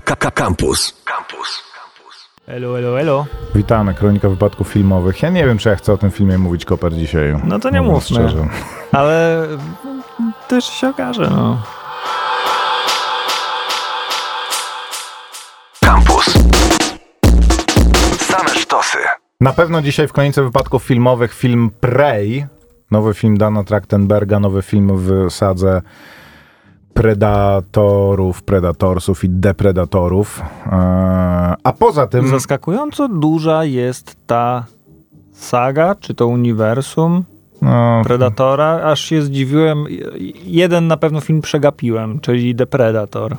Campus. Campus. Elo, elo, elo. Witamy, Kronika Wypadków Filmowych. Ja nie wiem, czy ja chcę o tym filmie mówić, Koper, dzisiaj. No to nie mówmy. Szczerze. Ale też się okaże, no. Campus. Same sztosy. Na pewno dzisiaj w Kronice Wypadków Filmowych film Prey, nowy film Dana Trachtenberga, nowy film w sadze predatorów, predatorsów i depredatorów. Eee, a poza tym... Zaskakująco duża jest ta saga, czy to uniwersum No, Predatora, aż się zdziwiłem. Jeden na pewno film przegapiłem, czyli The Predator.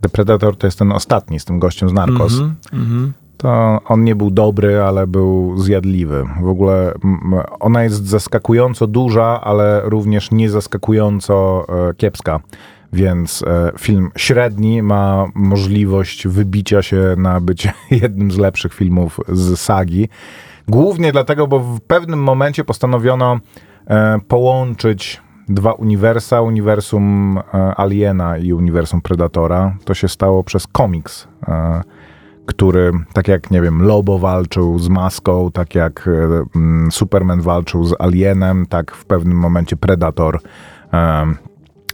The Predator to jest ten ostatni z tym gościem z Narcos. Mhm, mhm. To on nie był dobry, ale był zjadliwy. W ogóle ona jest zaskakująco duża, ale również nie zaskakująco e, kiepska. Więc e, film średni ma możliwość wybicia się na być jednym z lepszych filmów z sagi. Głównie dlatego, bo w pewnym momencie postanowiono e, połączyć dwa uniwersa, uniwersum Aliena i uniwersum Predatora. To się stało przez komiks. Który, tak jak, nie wiem, Lobo walczył z Maską, tak jak e, mm, Superman walczył z Alienem, tak w pewnym momencie Predator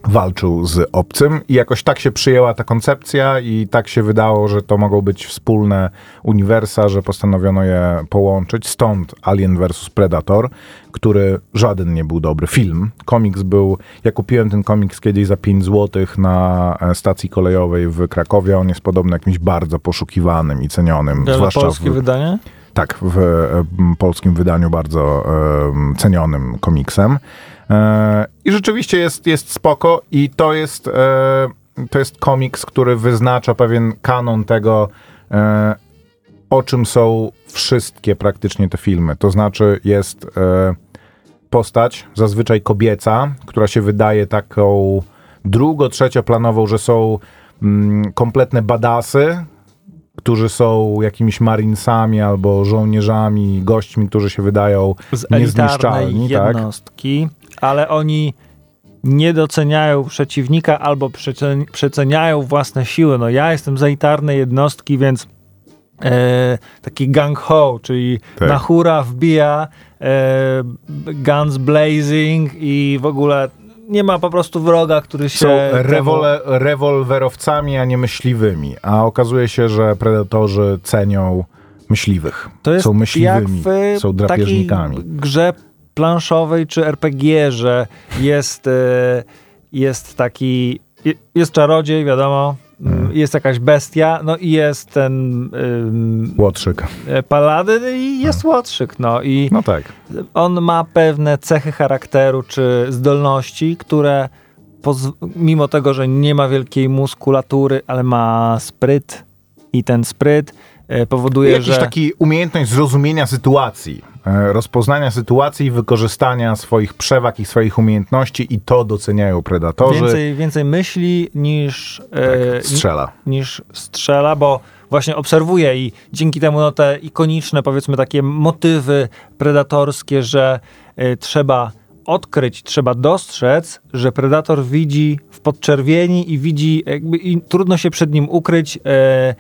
walczył z obcym i jakoś tak się przyjęła ta koncepcja i tak się wydało, że to mogą być wspólne uniwersa, że postanowiono je połączyć. Stąd Alien vs Predator, który żaden nie był dobry film. Komiks był, ja kupiłem ten komiks kiedyś za 5 zł na e, stacji kolejowej w Krakowie. On jest podobno jakimś bardzo poszukiwanym i cenionym. Ale zwłaszcza polskie w, wydanie? Tak, w polskim wydaniu bardzo cenionym komiksem. E, I rzeczywiście jest, jest spoko i to jest, e, to jest komiks, który wyznacza pewien kanon tego, e, o czym są wszystkie praktycznie te filmy. To znaczy jest postać, zazwyczaj kobieca, która się wydaje taką drugo-trzecioplanową, że są mm, kompletne badasy, którzy są jakimiś marinesami albo żołnierzami, gośćmi, którzy się wydają Z niezniszczalni, tak? jednostki, ale oni nie doceniają przeciwnika albo przecen- przeceniają własne siły. No ja jestem z elitarnej jednostki, więc e, taki gang ho, czyli Tak. na hura wbija e, guns blazing i w ogóle nie ma po prostu wroga, który się... Są rewole, rewolwerowcami, a nie myśliwymi. A okazuje się, że predatorzy cenią myśliwych. To jest są jak myśliwymi, w są takiej drapieżnikami. grze planszowej czy RPG, że jest, e, jest taki, je- jest czarodziej, wiadomo, Mhm. jest jakaś bestia, no i jest ten ym, Łotrzyk. e, paladyn i jest łotrzyk, no i No tak. on ma pewne cechy charakteru czy zdolności, które mimo tego, że nie ma wielkiej muskulatury, ale ma spryt i ten spryt e, powoduje, Jakiś że... taki umiejętność zrozumienia sytuacji, rozpoznania sytuacji i wykorzystania swoich przewag i swoich umiejętności i to doceniają predatorzy. Więcej, więcej myśli niż, tak, e, strzela. niż strzela, bo właśnie obserwuje i dzięki temu no, te ikoniczne, powiedzmy, takie motywy predatorskie, że e, trzeba odkryć, trzeba dostrzec, że predator widzi w podczerwieni i widzi, jakby, i trudno się przed nim ukryć e,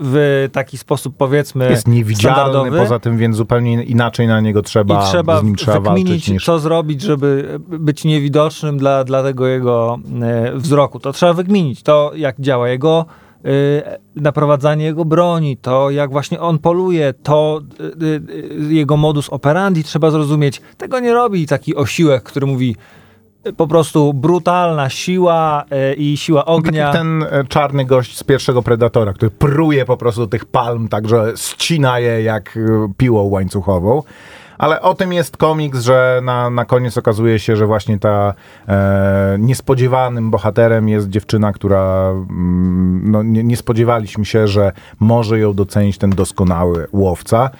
w taki sposób, powiedzmy, Jest niewidzialny poza tym, więc zupełnie inaczej na niego trzeba, I trzeba z nim trzeba walczyć niż... co zrobić, żeby być niewidocznym dla, dla tego jego e, wzroku. To trzeba wykminić to, jak działa jego e, naprowadzanie jego broni, to jak właśnie on poluje, to e, jego modus operandi trzeba zrozumieć. Tego nie robi taki osiłek, który mówi po prostu brutalna siła e, i siła Tak ognia. jak ten e, czarny gość z pierwszego Predatora, który pruje po prostu tych palm, także ścina je jak e, piłą łańcuchową. Ale o tym jest komiks, że na, na koniec okazuje się, że właśnie ta e, niespodziewanym bohaterem jest dziewczyna, która mm, no, nie, nie spodziewaliśmy się, że może ją docenić ten doskonały łowca.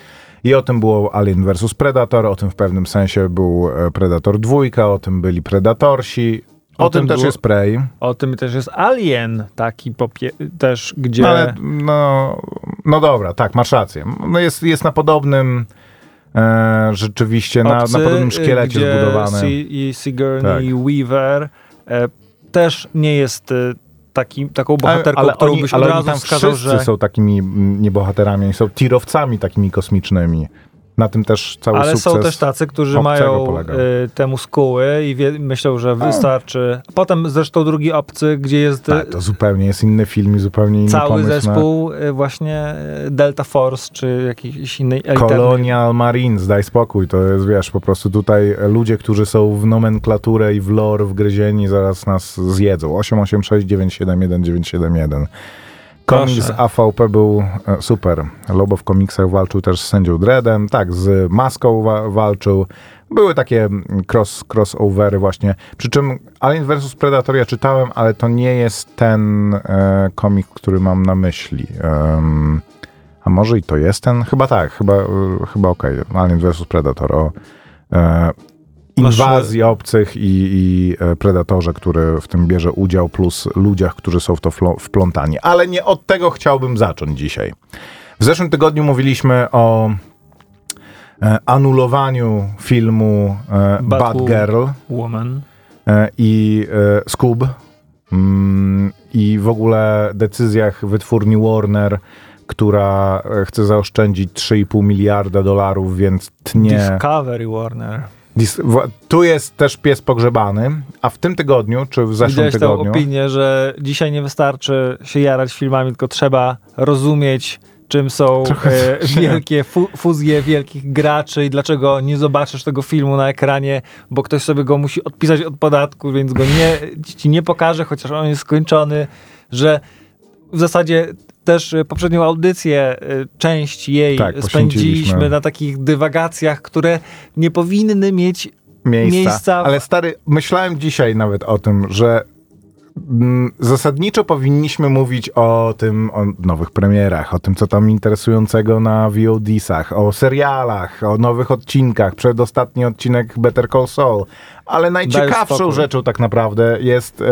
I o tym było Alien vs Predator, o tym w pewnym sensie był e, Predator 2, o tym byli Predatorsi. O, O tym, tym też było- jest Prey. O tym też jest Alien, taki popie- też, gdzie... No, ale, no, no dobra, tak, masz rację. No jest, jest na podobnym e, rzeczywiście, na, na Obcy, podobnym szkielecie gdzie zbudowany. I Sigourney Tak. Weaver e, też nie jest e, taki, taką bohaterką, ale którą oni, byś ale od oni razu tam wskazał, wszyscy że... są takimi mm, niebohaterami, są tirowcami takimi kosmicznymi. Na tym też cały Ale sukces. są też tacy, którzy mają y, temu skóły i wie, myślą, że wystarczy. Potem zresztą drugi obcy, gdzie jest Tak, to zupełnie jest inny film i zupełnie inny cały zespół y, właśnie y, Delta Force, czy na elitarnej... Colonial Marines, daj spokój, to jest, wiesz, po prostu tutaj ludzie, którzy są w nomenklaturę i w lore wgryzieni, zaraz nas zjedzą. 886 971 971. Komiks. AVP był e, super. Lobo w komiksach walczył też z sędzią Dreadem, tak, z Maską wa- walczył. Były takie mm, cross, crossovery właśnie. Przy czym Alien vs Predator ja czytałem, ale to nie jest ten e, komik, który mam na myśli. A może i to jest ten? Chyba tak, chyba, e, chyba okej. Alien vs Predator o e, Masz- inwazji obcych i, i e, predatorze, który w tym bierze udział, plus ludziach, którzy są w to wplątani. Ale nie od tego chciałbym zacząć dzisiaj. W zeszłym tygodniu mówiliśmy o e, anulowaniu filmu e, Bad Bad Girl Woman. i Scoob mm, i w ogóle decyzjach wytwórni Warner, która chce zaoszczędzić 3,5 miliarda dolarów, więc tnie... Discovery Warner. Tu jest też pies pogrzebany, a w tym tygodniu, czy w zeszłym Widziałeś tygodniu... opinię, że dzisiaj nie wystarczy się jarać filmami, tylko trzeba rozumieć, czym są e, się- wielkie fu fuzje wielkich graczy i dlaczego nie zobaczysz tego filmu na ekranie, bo ktoś sobie go musi odpisać od podatku, więc go nie, ci nie pokaże, chociaż on jest skończony, że w zasadzie też e, poprzednią audycję, e, część jej Tak, spędziliśmy na takich dywagacjach, które nie powinny mieć miejsca. miejsca w- Ale stary, myślałem dzisiaj nawet o tym, że mm, zasadniczo powinniśmy mówić o tym, o nowych premierach, o tym, co tam interesującego na VOD-sach, o serialach, o nowych odcinkach, przedostatni odcinek Better Call Saul. Ale najciekawszą rzeczą tak naprawdę jest e,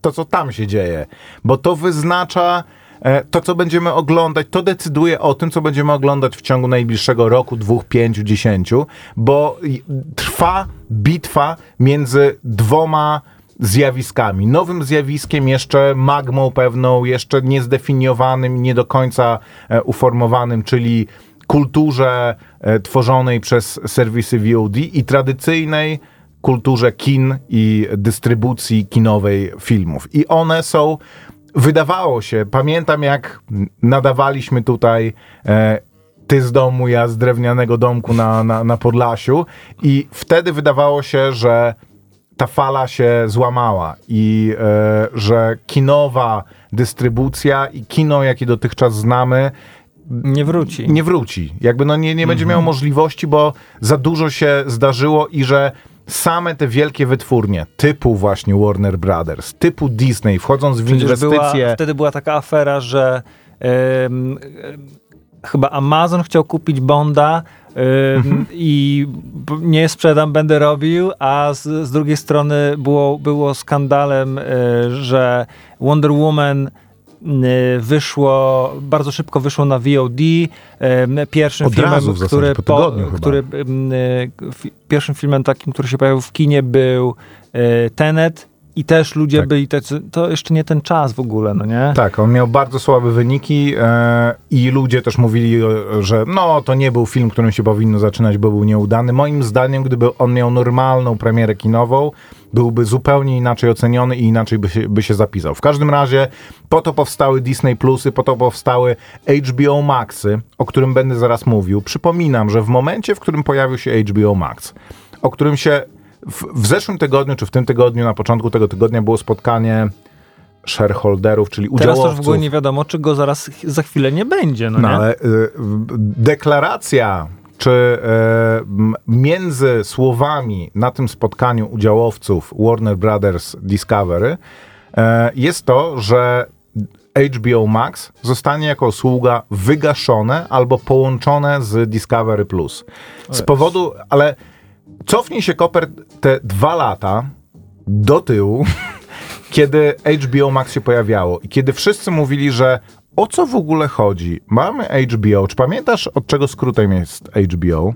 to, co tam się dzieje, bo to wyznacza to, co będziemy oglądać, to decyduje o tym, co będziemy oglądać w ciągu najbliższego roku, dwóch, pięciu, dziesięciu, bo trwa bitwa między dwoma zjawiskami. Nowym zjawiskiem, jeszcze magmą pewną, jeszcze niezdefiniowanym, nie do końca e, uformowanym, czyli kulturze e, tworzonej przez serwisy VOD i tradycyjnej kulturze kin i dystrybucji kinowej filmów. I one są, wydawało się, pamiętam jak nadawaliśmy tutaj e, ty z domu, ja z drewnianego domku na, na, na Podlasiu i wtedy wydawało się, że ta fala się złamała i e, że kinowa dystrybucja i kino, jakie dotychczas znamy, nie wróci. nie wróci. Jakby no nie, nie będzie miało możliwości, bo za dużo się zdarzyło i że same te wielkie wytwórnie, typu właśnie Warner Brothers, typu Disney, wchodząc w Przecież inwestycje... Była, wtedy była taka afera, że em, chyba Amazon chciał kupić Bonda em, i nie sprzedam, będę robił, a z, z drugiej strony było, było skandalem, e, że Wonder Woman wyszło, bardzo szybko wyszło na VOD. Pierwszym Od filmem, razu który, po chyba. który fi- pierwszym filmem takim, który się pojawił w kinie był e, Tenet i też ludzie Tak. byli tacy, to jeszcze nie ten czas w ogóle, no nie? Tak, on miał bardzo słabe wyniki e, i ludzie też mówili, e, że no to nie był film, którym się powinno zaczynać, bo był nieudany. Moim zdaniem, gdyby on miał normalną premierę kinową, byłby zupełnie inaczej oceniony i inaczej by się, by się zapisał. W każdym razie po to powstały Disney Plusy, po to powstały HBO Maxy, o którym będę zaraz mówił. Przypominam, że w momencie, w którym pojawił się HBO Max, o którym się w, w zeszłym tygodniu, czy w tym tygodniu, na początku tego tygodnia było spotkanie shareholderów, czyli Teraz udziałowców. też w ogóle nie wiadomo, czy go zaraz za chwilę nie będzie, no, No nie? ale y, deklaracja, czy m- między słowami na tym spotkaniu udziałowców Warner Brothers Discovery y, jest to, że HBO Max zostanie jako usługa wygaszone albo połączone z Discovery Plus. Z powodu, ale cofnij się Koper te dwa lata do tyłu, kiedy HBO Max się pojawiało i kiedy wszyscy mówili, że o co w ogóle chodzi? Mamy HBO. Czy pamiętasz, od czego skrótem jest HBO?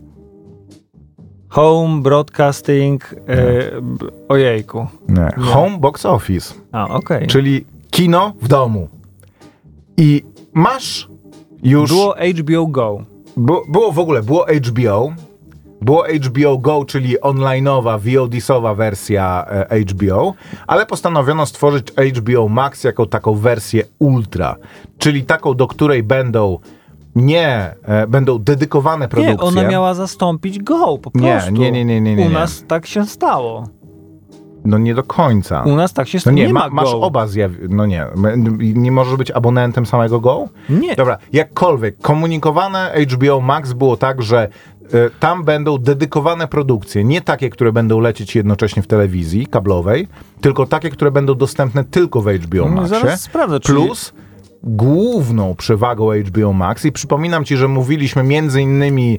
Home Broadcasting, e, b- ojejku. Nie. Home Box Office. A, okej. Czyli kino w domu. I masz już... Było HBO Go. Było w ogóle, było HBO, było HBO Go, czyli online'owa, VOD-sowa wersja e, HBO, ale postanowiono stworzyć HBO Max jako taką wersję ultra, czyli taką, do której będą nie, e, będą dedykowane produkcje. Nie, ona miała zastąpić Go po Nie, prostu. nie, nie, nie, nie, nie, U nie. nas tak się stało. No nie do końca. U nas tak się No stało. nie, nie ma, ma masz Go. oba zjawiska. No nie, nie możesz być abonentem samego Go? Nie. Dobra, jakkolwiek, komunikowane HBO Max było tak, że tam będą dedykowane produkcje, nie takie, które będą lecieć jednocześnie w telewizji kablowej, tylko takie, które będą dostępne tylko w HBO No, Maxie. zaraz sprawdzę, czyli- Plus główną przewagą HBO Max i przypominam ci, że mówiliśmy między innymi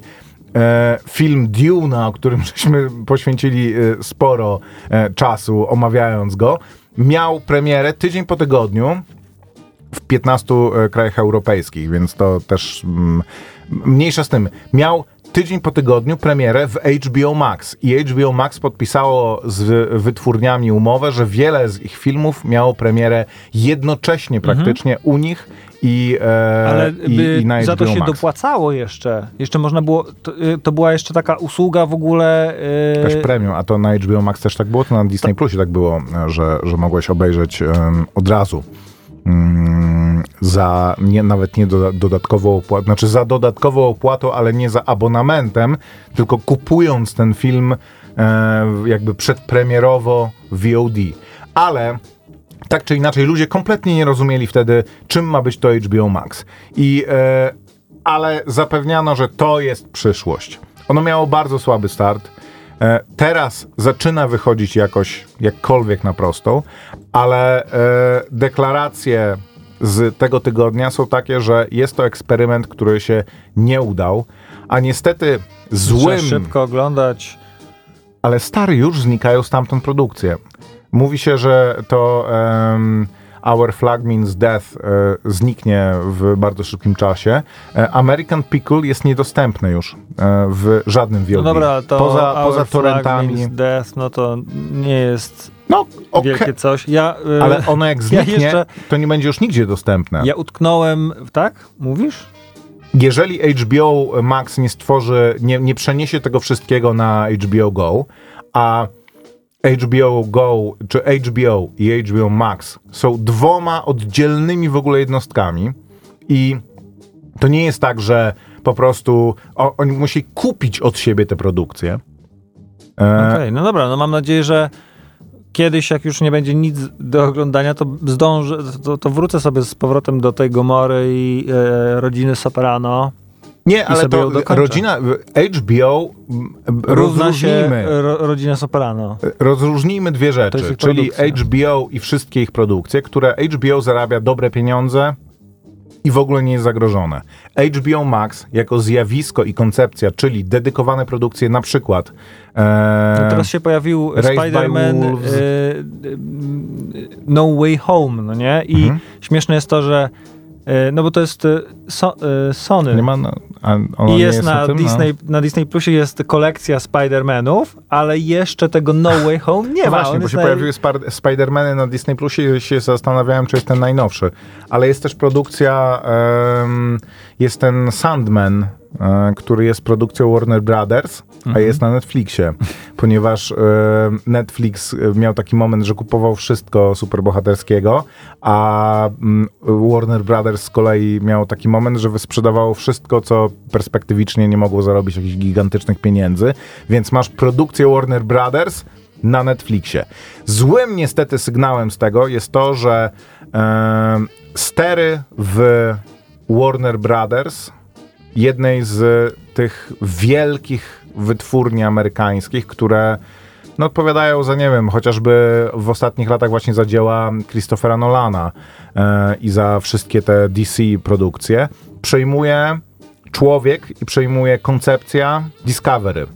e, film Dune, o którym żeśmy poświęcili e, sporo e, czasu omawiając go, miał premierę tydzień po tygodniu w 15 e, krajach europejskich, więc to też mm, mniejsza z tym. Miał tydzień po tygodniu premierę w HBO Max i HBO Max podpisało z wytwórniami umowę, że wiele z ich filmów miało premierę jednocześnie praktycznie u nich i, e, Ale i, i za to się Max. dopłacało jeszcze. Jeszcze można było, to, y, to była jeszcze taka usługa w ogóle... Jakaś premium, a to na HBO Max też tak było, to na Disney Plusie tak było, że, że mogłeś obejrzeć em, od razu. Mm, za nie, nawet nie doda, dodatkową opłatą, znaczy za dodatkową opłatą, ale nie za abonamentem, tylko kupując ten film e, jakby przedpremierowo VOD. Ale tak czy inaczej ludzie kompletnie nie rozumieli wtedy, czym ma być to HBO Max. I, e, ale zapewniano, że to jest przyszłość. Ono miało bardzo słaby start. E, teraz zaczyna wychodzić jakoś, jakkolwiek na prostą, ale e, deklaracje z tego tygodnia są takie, że jest to eksperyment, który się nie udał, a niestety Trzeba złym szybko oglądać. ale stary już znikają stamtąd produkcje. Mówi się, że to em, Our Flag Means Death e, zniknie w bardzo szybkim czasie. E, American Pickle jest niedostępny już e, w żadnym VOD. No dobra, to poza, Our poza Flag torrentami. Means Death, no to nie jest No, okej. wielkie coś. Ja, y, Ale ono jak ja zniknie, jeszcze- to nie będzie już nigdzie dostępne. Ja utknąłem, tak? Mówisz? Jeżeli HBO Max nie stworzy, nie, nie przeniesie tego wszystkiego na HBO Go, a HBO Go, czy HBO i HBO Max są dwoma oddzielnymi w ogóle jednostkami i to nie jest tak, że po prostu o, oni musi kupić od siebie te produkcje. E, Okej, no dobra, no mam nadzieję, że kiedyś, jak już nie będzie nic do oglądania, to zdążę, to, to wrócę sobie z powrotem do tej Gomory i e, rodziny Soprano. Nie, ale to rodzina, HBO, Równa rozróżnijmy. ro, rodzina Soprano. Rozróżnijmy dwie rzeczy, czyli produkcja. HBO i wszystkie ich produkcje, które HBO zarabia dobre pieniądze i w ogóle nie jest zagrożone. HBO Max jako zjawisko i koncepcja, czyli dedykowane produkcje na przykład e, No teraz się pojawił Spider-Man e, e, No Way Home, no nie? I Mhm. śmieszne jest to, że no bo to jest e, so, e, Sony. nie ma, no, a ono I nie jest, na, tym, Disney, na Disney Plusie jest kolekcja Spider-Manów, ale jeszcze tego No Way Home nie No ma. właśnie, bo jest się na- pojawiły Spar- Spider-Many na Disney Plusie i się zastanawiałem, czy jest ten najnowszy. Ale jest też produkcja, em, jest ten Sandman, e, który jest produkcją Warner Brothers, a jest na Netflixie, ponieważ e, Netflix e, miał taki moment, że kupował wszystko superbohaterskiego, a mm, Warner Brothers z kolei miał taki moment, że wysprzedawało wszystko, co perspektywicznie nie mogło zarobić jakichś gigantycznych pieniędzy, więc masz produkcję Warner Brothers na Netflixie. Złym niestety sygnałem z tego jest to, że e, stery w Warner Brothers, jednej z tych wielkich wytwórni amerykańskich, które no, odpowiadają za, nie wiem, chociażby w ostatnich latach właśnie za dzieła Christophera Nolana e, i za wszystkie te DC produkcje, przejmuje człowiek i przejmuje koncepcja Discovery.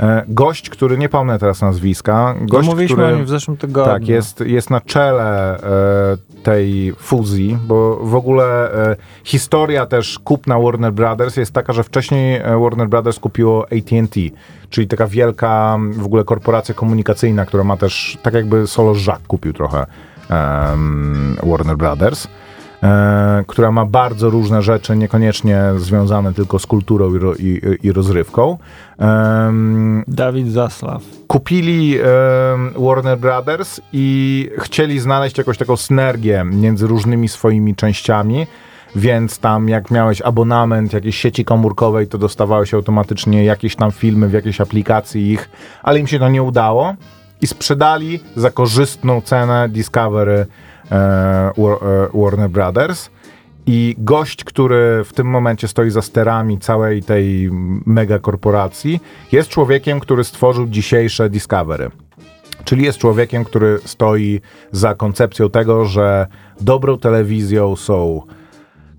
E, gość, który nie pomnę teraz nazwiska, No, gość, mówiliśmy który... o nim w zeszłym tygodniu. Tak, jest, jest na czele e, tej fuzji, bo w ogóle e, historia też kupna Warner Brothers jest taka, że wcześniej e, Warner Brothers kupiło AT&T, czyli taka wielka w ogóle korporacja komunikacyjna, która ma też, tak jakby Solo Jack kupił trochę em, Warner Brothers, e, która ma bardzo różne rzeczy, niekoniecznie związane tylko z kulturą i, ro, i, i rozrywką. Dawid Zaslaw. kupili Warner Brothers i chcieli znaleźć jakąś taką synergię między różnymi swoimi częściami, więc tam jak miałeś abonament jakiejś sieci komórkowej, to dostawałeś automatycznie jakieś tam filmy w jakiejś aplikacji ich, ale im się to nie udało i sprzedali za korzystną cenę Discovery Warner Brothers. I gość, który w tym momencie stoi za sterami całej tej mega korporacji, jest człowiekiem, który stworzył dzisiejsze Discovery. Czyli jest człowiekiem, który stoi za koncepcją tego, że dobrą telewizją są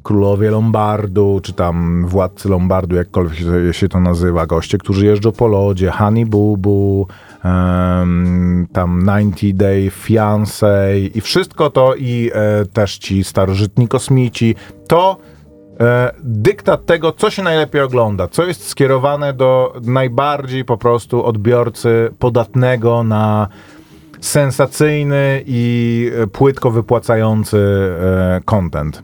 królowie Lombardu, czy tam władcy Lombardu, jakkolwiek się, to nazywa, goście, którzy jeżdżą po lodzie, Boo, em, tam 90 Day Fiancé i wszystko to i e, też ci starożytni kosmici, to e, dyktat tego, co się najlepiej ogląda, co jest skierowane do najbardziej po prostu odbiorcy podatnego na sensacyjny i e, płytko wypłacający content.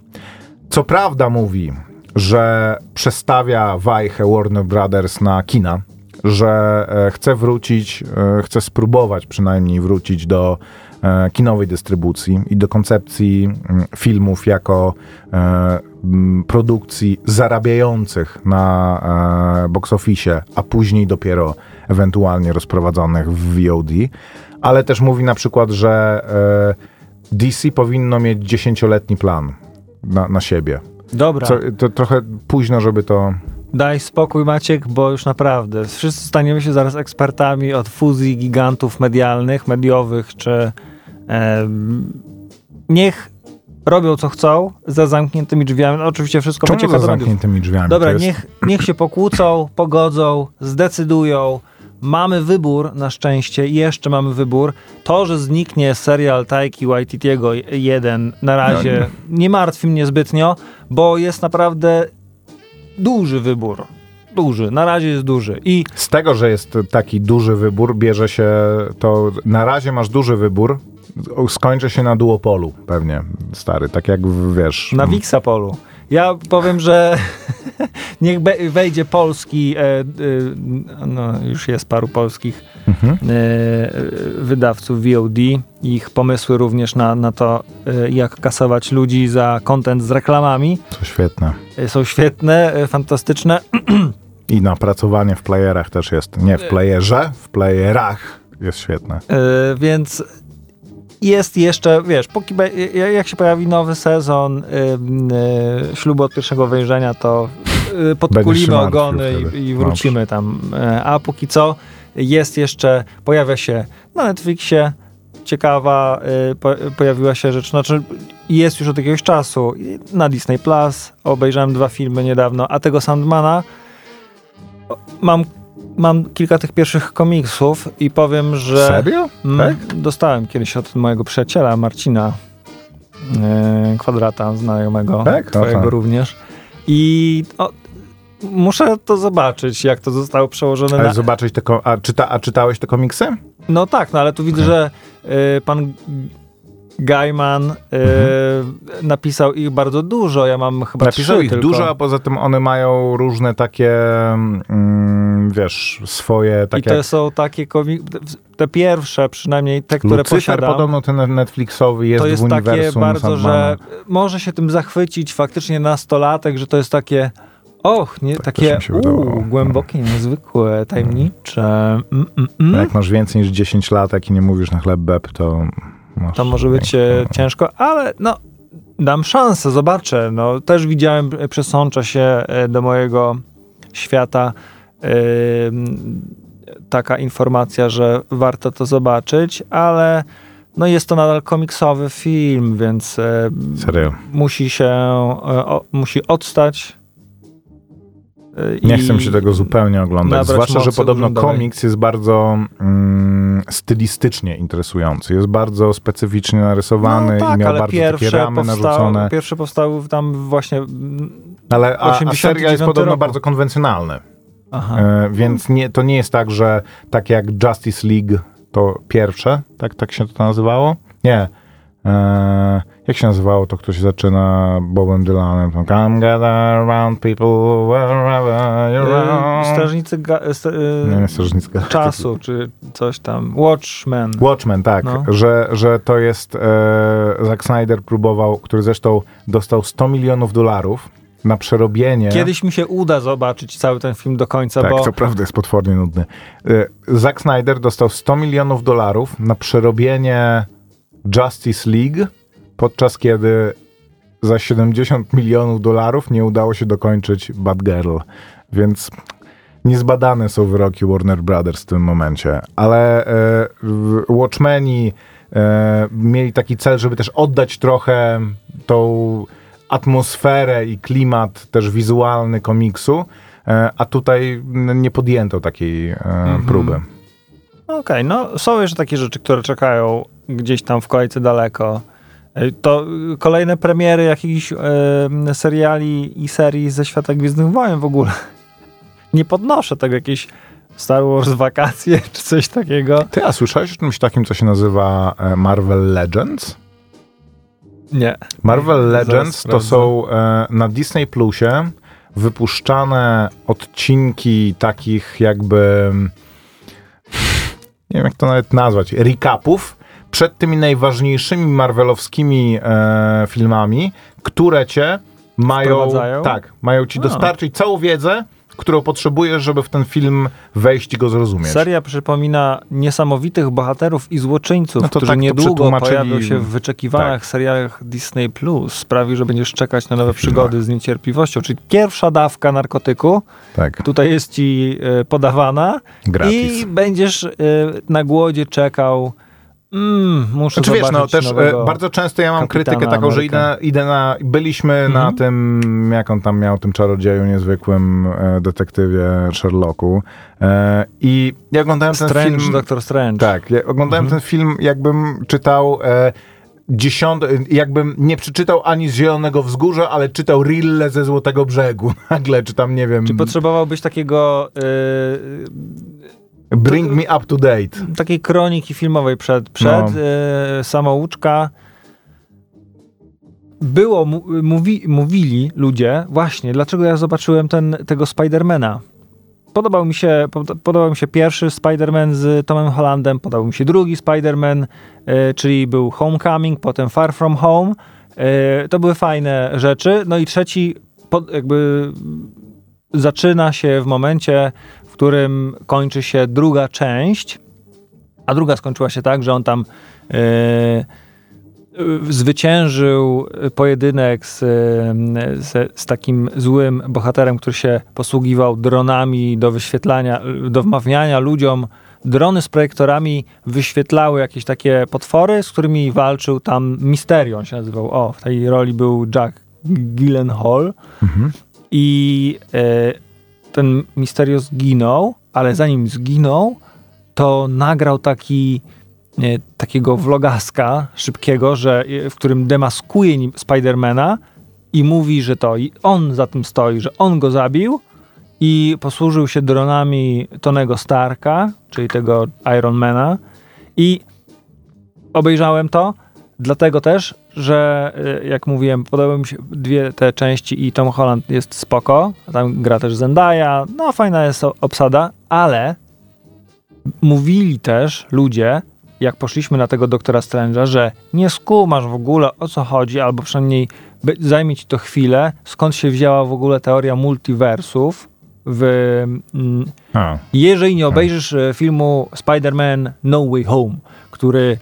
Co prawda mówi, że przestawia wajchę Warner Brothers na kina, że e, chce wrócić, e, chce spróbować przynajmniej wrócić do e, kinowej dystrybucji i do koncepcji filmów jako produkcji zarabiających na box office, a później dopiero ewentualnie rozprowadzonych w VOD, ale też mówi na przykład, że DC powinno mieć dziesięcioletni plan na, na siebie. Dobra, Co, to trochę późno, żeby to. Daj spokój Maciek, bo już naprawdę wszyscy staniemy się zaraz ekspertami od fuzji gigantów medialnych, mediowych, czy em, niech robią co chcą za zamkniętymi drzwiami. No, oczywiście wszystko Czemu wycieka za zamkniętymi drzwiami? Dobra, jest- niech, niech się pokłócą, pogodzą, zdecydują. Mamy wybór, na szczęście, i jeszcze mamy wybór. To, że zniknie serial Taiki Waititiego jeden na razie, No, nie martwi mnie zbytnio, bo jest naprawdę duży wybór. Duży, na razie jest duży. I Z tego, że jest taki duży wybór, bierze się to. Na razie masz duży wybór, skończy się na duopolu, pewnie, stary. Tak jak w- wiesz. na Wixapolu. Ja powiem, że niech wejdzie polski, e, e, no już jest paru polskich Mhm. e, wydawców VOD. Ich pomysły również na, na to, jak kasować ludzi za content z reklamami To świetne. są świetne, fantastyczne. I napracowanie w playerach też jest. Nie w playerze, w playerach jest świetne. Więc jest jeszcze, wiesz, póki jak się pojawi nowy sezon y, y, ślubu od pierwszego wejrzenia, to y, podkulimy ogony i, i wrócimy tam. E, A póki co jest jeszcze, pojawia się na Netflixie ciekawa, y, po, pojawiła się rzecz, znaczy jest już od jakiegoś czasu na Disney Plus, obejrzałem dwa filmy niedawno, a tego Sandmana mam mam kilka tych pierwszych komiksów i powiem, że Serio? Mm, Tak? Dostałem kiedyś od mojego przyjaciela Marcina e, Kwadrata, znajomego, Tak? twojego Aha. również. I o, muszę to zobaczyć, jak to zostało przełożone Ale na... zobaczyć te. A, czyta, a czytałeś te komiksy? No tak, no ale tu widzę, że e, pan Gaiman e, napisał ich bardzo dużo. Ja mam chyba Mhm. Napisał ich tylko. dużo, a poza tym one mają różne takie, mm, wiesz, swoje I takie... to są takie komik... te pierwsze przynajmniej, te, które Lucyfer posiadam. podobno ten Netflixowy jest, to jest w takie uniwersum bardzo, Sandmana. że może się tym zachwycić faktycznie nastolatek, że to jest takie och, nie, Tak takie uu, głębokie, niezwykłe, tajemnicze. Mm, mm, mm. Jak masz więcej niż 10 lat i nie mówisz na chleb beb, to masz... To może być e, ciężko, ale no dam szansę, zobaczę. No, też widziałem, e, przesącza się e, do mojego świata taka informacja, że warto to zobaczyć, ale no jest to nadal komiksowy film, więc musi się, o, musi odstać. E, Nie chcę się tego zupełnie oglądać. Zwłaszcza, że podobno komiks jest bardzo mm, stylistycznie interesujący. Jest bardzo specyficznie narysowany no, tak, i miał ale bardzo takie pierwsze ramy powstały, narzucone. pierwsze powstały tam właśnie Ale a, a 89 serial jest podobno roku. bardzo konwencjonalny. aha. E, więc nie, to nie jest tak, że tak jak Justice League to pierwsze, tak, tak się to nazywało? Nie. E, jak się nazywało to, kto się zaczyna Bobem Dylanem? Tam, Come gather around people wherever you're E, around. Strażnicy ga- sta- e, Nie, nie Strażnicka. czasu, czy coś tam. Watchmen. Watchmen, tak, No. że, że to jest e, Zack Snyder próbował, który zresztą dostał 100 milionów dolarów na przerobienie. Kiedyś mi się uda zobaczyć cały ten film do końca, tak, bo co prawda jest potwornie nudny. E, Zack Snyder dostał 100 milionów dolarów na przerobienie Justice League, podczas kiedy za 70 milionów dolarów nie udało się dokończyć Batgirl. Więc niezbadane są wyroki Warner Brothers w tym momencie. Ale e, Watchmeni e, mieli taki cel, żeby też oddać trochę tą atmosferę i klimat też wizualny komiksu, e, a tutaj nie podjęto takiej e, próby. Okej, no są jeszcze takie rzeczy, które czekają gdzieś tam w kolejce daleko. E, To kolejne premiery jakichś e, seriali i serii ze świata Gwiezdnych Wojen w ogóle. Nie podnoszę tego jakieś Star Wars wakacje czy coś takiego. Ty, a słyszałeś o czymś takim, co się nazywa e, Marvel Legends? Nie. Marvel Legends to są e, na Disney Plusie wypuszczane odcinki takich jakby nie wiem jak to nawet nazwać, recapów przed tymi najważniejszymi marvelowskimi e, filmami, które cię mają, tak, mają ci dostarczyć całą wiedzę, którą potrzebujesz, żeby w ten film wejść i go zrozumieć. Seria przypomina niesamowitych bohaterów i złoczyńców, No to którzy tak niedługo pojawią się w wyczekiwanych tak. serialach Disney+. Plus. Sprawi, że będziesz czekać na nowe przygody z niecierpliwością. Czyli pierwsza dawka narkotyku Tak, tutaj jest ci e, podawana gratis. i będziesz e, na głodzie czekał mm, muszę Znaczy wiesz, no też nowego... e, bardzo często ja mam Kapitana krytykę taką, że idę, idę na, byliśmy na Mhm. tym, jak on tam miał, tym czarodzieju niezwykłym e, detektywie Sherlocku e, i ja oglądałem ten Strange, film... Doctor Strange. Tak, ja oglądałem Mhm. ten film jakbym czytał... E, Dziesiąt, jakbym nie przeczytał ani z Zielonego Wzgórza, ale czytał Rille ze Złotego Brzegu. Nagle, czy tam, nie wiem, Czy potrzebowałbyś takiego e, Bring Me Up to Date. takiej kroniki filmowej przed, przed No. e, samouczka. Było, mówi, mówili ludzie, właśnie, dlaczego ja zobaczyłem ten, tego Spidermana. Podobał mi, się, pod- podobał mi się pierwszy Spider-Man z Tomem Hollandem, podobał mi się drugi Spider-Man, e, czyli był Homecoming, potem Far From Home. E, to były fajne rzeczy. No i trzeci pod, jakby zaczyna się w momencie, którym kończy się druga część, a druga skończyła się tak, że on tam e, zwyciężył pojedynek z, e, z, z takim złym bohaterem, który się posługiwał dronami do wyświetlania, do wmawiania ludziom. Drony z projektorami wyświetlały jakieś takie potwory, z którymi walczył tam Misterio, on się nazywał. O, w tej roli był Jack Gyllenhaal. Mhm. I e, ten Misterio zginął, ale zanim zginął, to nagrał taki e, takiego vlogaska szybkiego, że, e, w którym demaskuje Spidermana i mówi, że to on za tym stoi, że on go zabił i posłużył się dronami Tonego Starka, czyli tego Ironmana i obejrzałem to, dlatego też, że y, jak mówiłem, podobały mi się dwie te części i Tom Holland jest spoko, tam gra też Zendaya, no fajna jest obsada, ale mówili też ludzie, jak poszliśmy na tego doktora Strange'a, że nie skumasz w ogóle o co chodzi, albo przynajmniej zajmie ci to chwilę, skąd się wzięła w ogóle teoria multiversów w mm, jeżeli nie obejrzysz e, filmu Spider-Man No Way Home, który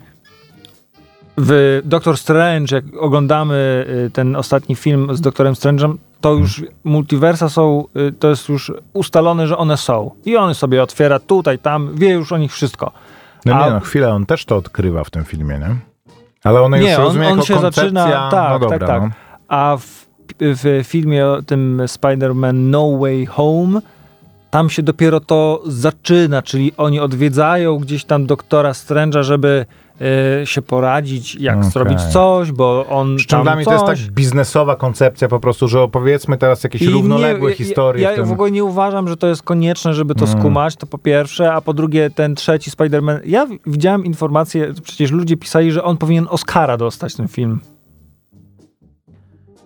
w Doctor Strange, jak oglądamy e, ten ostatni film z Doktorem Strange'em, to już multiversa są, e, to jest już ustalone, że one są. I on sobie otwiera tutaj, tam, wie już o nich wszystko. No A- nie, no chwilę, on też to odkrywa w tym filmie, nie? Ale one już Nie, on- rozumie on jako się koncepcja, zaczyna- tak, no dobra, tak, tak. No. A w, w filmie o tym Spider-Man No Way Home tam się dopiero to zaczyna, czyli oni odwiedzają gdzieś tam doktora Strange'a, żeby y, się poradzić, jak Okej. zrobić coś, bo on czym tam coś. to jest tak biznesowa koncepcja po prostu, że opowiedzmy teraz jakieś I równoległe nie, historie. Ja, w ja tym... w ogóle nie uważam, że to jest konieczne, żeby to Mm. skumać, to po pierwsze, a po drugie ten trzeci Spider-Man, ja w- widziałem informację, przecież ludzie pisali, że on powinien Oscara dostać ten film.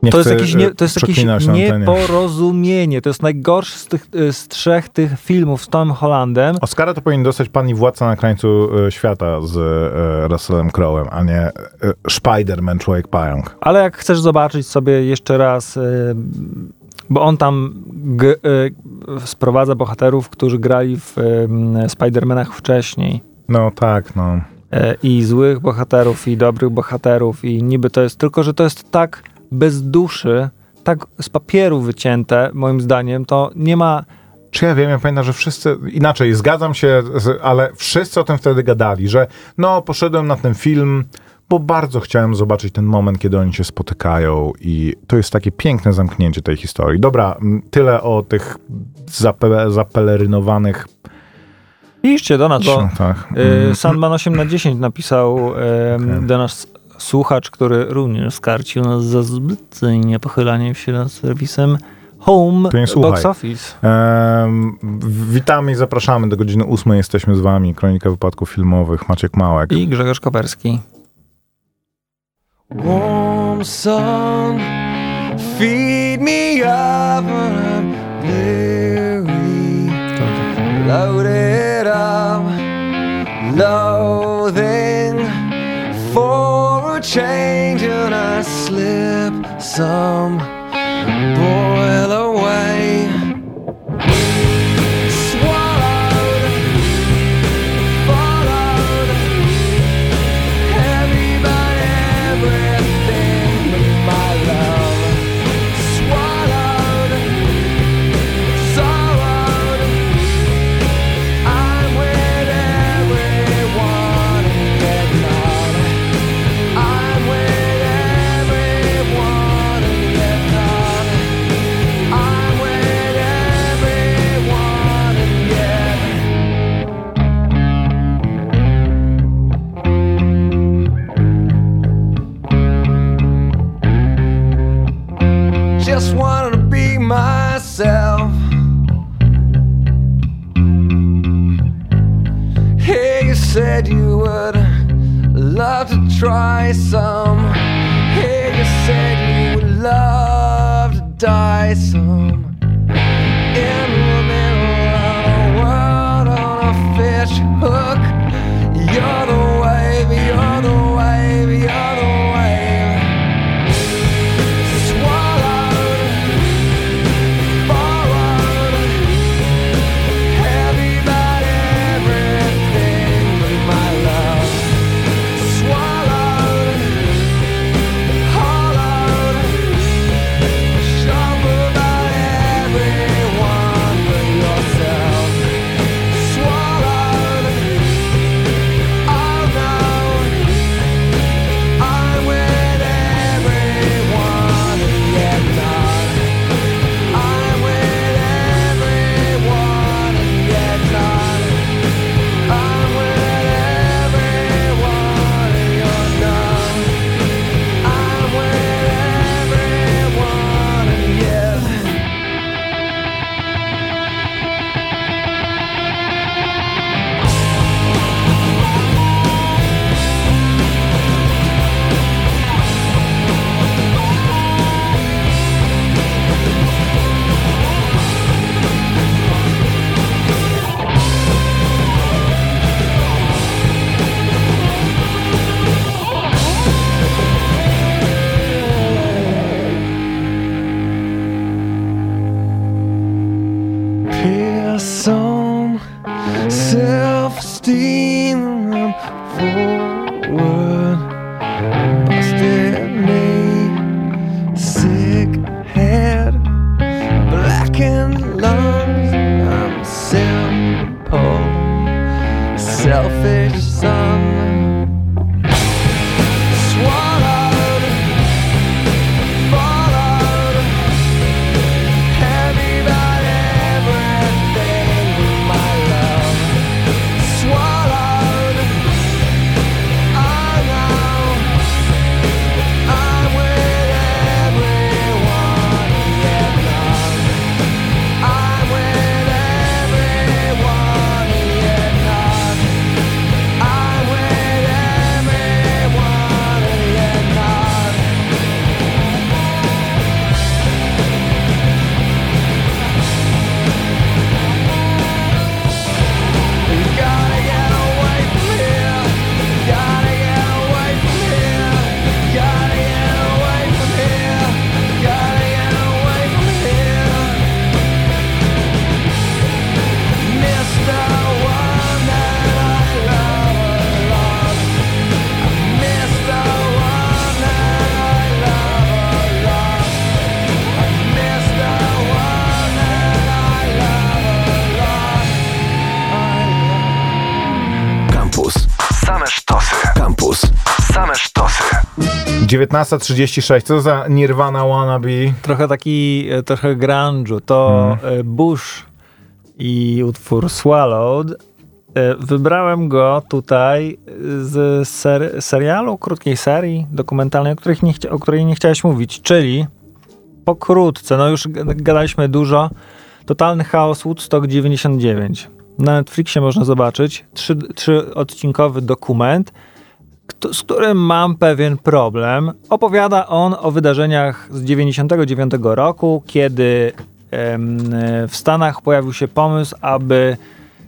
Nie To jest jakieś, e, nie, to jest jakieś na antenie. nieporozumienie. To jest najgorszy z, tych, y, z trzech tych filmów z Tom Hollandem. Oscara to powinien dostać pan i władca na krańcu e, świata z e, Russellem Crowe'em, a nie e, Spider-Man, Człowiek Pająk. Ale jak chcesz zobaczyć sobie jeszcze raz, bo on tam g, sprowadza bohaterów, którzy grali w Spider-Manach wcześniej. No tak, no. E, I złych bohaterów, i dobrych bohaterów, i niby to jest, tylko że to jest tak bez duszy, tak z papieru wycięte, moim zdaniem, to nie ma. Czy ja wiem, ja pamiętam, że wszyscy, inaczej, zgadzam się, z, ale wszyscy o tym wtedy gadali, że no, poszedłem na ten film, bo bardzo chciałem zobaczyć ten moment, kiedy oni się spotykają i to jest takie piękne zamknięcie tej historii. Dobra, tyle o tych zape, zapelerynowanych... Piszcie do nas, bo tak. y, Sandman 8 na 10 napisał y, Okej. do nas słuchacz, który również skarcił nas za zbytnie pochylanie się nad serwisem Home To nie słuchaj. Box Office. Em, witamy i zapraszamy. Do godziny ósmej jesteśmy z wami. Kronika wypadków filmowych. Maciek Małek. I Grzegorz Koperski. Warm sun, feed me up when I'm weary. Load it up, loathing change, and I slip some boil eso. 19.36, co za Nirvana wannabe? Trochę taki, e, trochę grunge'u. To e, Bush i utwór Swallowed. E, Wybrałem go tutaj z ser serialu, krótkiej serii dokumentalnej, o, których nie o której nie chciałeś mówić, czyli pokrótce, no już gadaliśmy dużo, Totalny Chaos Woodstock 99. Na Netflixie można zobaczyć trzy, trzyodcinkowy dokument, z którym mam pewien problem. Opowiada on o wydarzeniach z 99 roku, kiedy w Stanach pojawił się pomysł, aby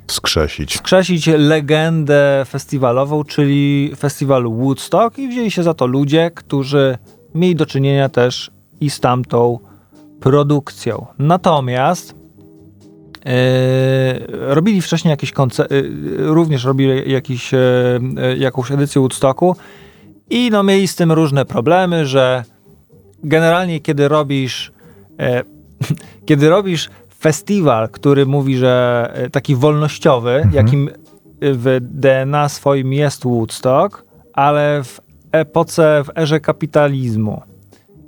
Skrzesić. skrzesić legendę festiwalową, czyli festiwal Woodstock i wzięli się za to ludzie, którzy mieli do czynienia też i z tamtą produkcją. Natomiast robili wcześniej jakieś koncerty, również robili jakiś, e, e, jakąś edycję Woodstocku i no mieli z tym różne problemy, że generalnie kiedy robisz e, kiedy robisz festiwal, który mówi, że e, taki wolnościowy, jakim w DNA swoim jest Woodstock, ale w epoce, w erze kapitalizmu,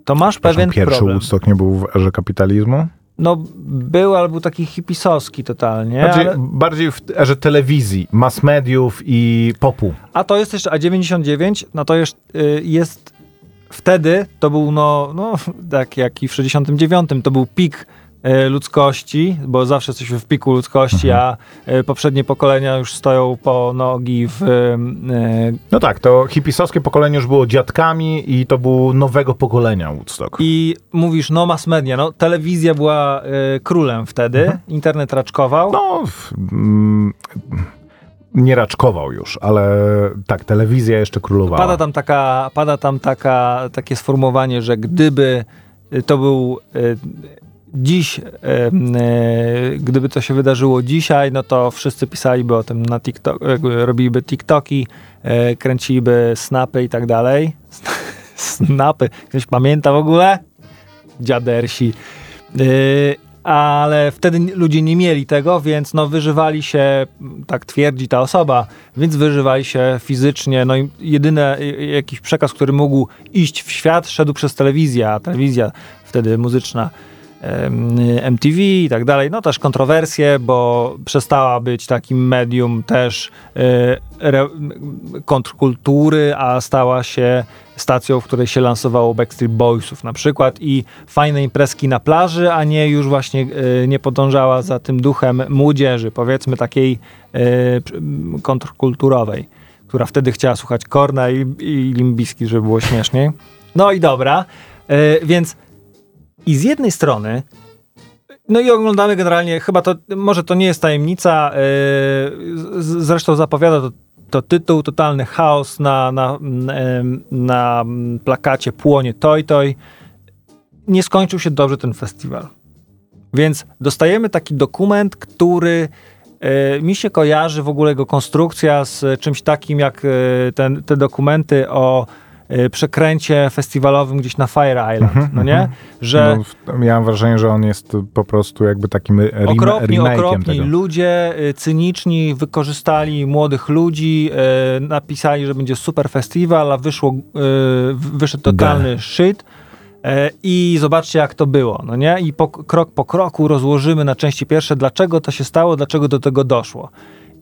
to masz pewien Pierwszy problem. Woodstock nie był w erze kapitalizmu? No był, ale był taki hipisowski totalnie, Bardziej, ale, bardziej w erze telewizji, mass mediów i popu. a to jest jeszcze, a 99, no to jest, y, jest wtedy, to był no, no tak jak i w 69, to był pik ludzkości, bo zawsze jesteśmy w piku ludzkości, a y, poprzednie pokolenia już stoją po nogi w y, No tak, to hipisowskie pokolenie już było dziadkami i to było nowego pokolenia Woodstock. I mówisz, no mass media, no telewizja była y, królem wtedy, internet raczkował. No, mm, nie raczkował już, ale tak, telewizja jeszcze królowała. Pada tam, taka, pada tam taka, takie sformułowanie, że gdyby to był y, dziś, y, gdyby to się wydarzyło dzisiaj, no to wszyscy pisaliby o tym na TikTok, robiliby TikToki, y, kręciliby snapy i tak dalej. Snapy. Ktoś pamięta w ogóle? Dziadersi. Y, ale wtedy ludzie nie mieli tego, więc no wyżywali się, tak twierdzi ta osoba, więc wyżywali się fizycznie. No i jedyny jakiś przekaz, który mógł iść w świat, szedł przez telewizję, a telewizja wtedy muzyczna MTV i tak dalej, no też kontrowersje, bo przestała być takim medium też re, kontrkultury, a stała się stacją, w której się lansowało Backstreet Boysów na przykład. I fajne imprezki na plaży, a nie już właśnie y, nie podążała za tym duchem młodzieży, powiedzmy takiej m, kontrkulturowej, która wtedy chciała słuchać Korna i, i Limbiski, żeby było śmieszniej. No i dobra, więc i z jednej strony no i oglądamy generalnie, chyba to, może to nie jest tajemnica, yy, zresztą zapowiada to, to tytuł, totalny chaos na, na, em, na plakacie Płonie Toj Toj. Nie skończył się dobrze ten festiwal. Więc dostajemy taki dokument, który e, mi się kojarzy w ogóle jego konstrukcja z czymś takim jak ten, te dokumenty o przekręcie festiwalowym gdzieś na Fire Island, no nie? Że No, miałem wrażenie, że on jest po prostu jakby takim rem- okropni, okropni tego. ludzie, y, cyniczni, wykorzystali młodych ludzi, y, napisali, że będzie super festiwal, a wyszło, y, wyszedł totalny shit. y, I zobaczcie, jak to było, no nie? I po, krok po kroku rozłożymy na części pierwsze, dlaczego to się stało, dlaczego do tego doszło.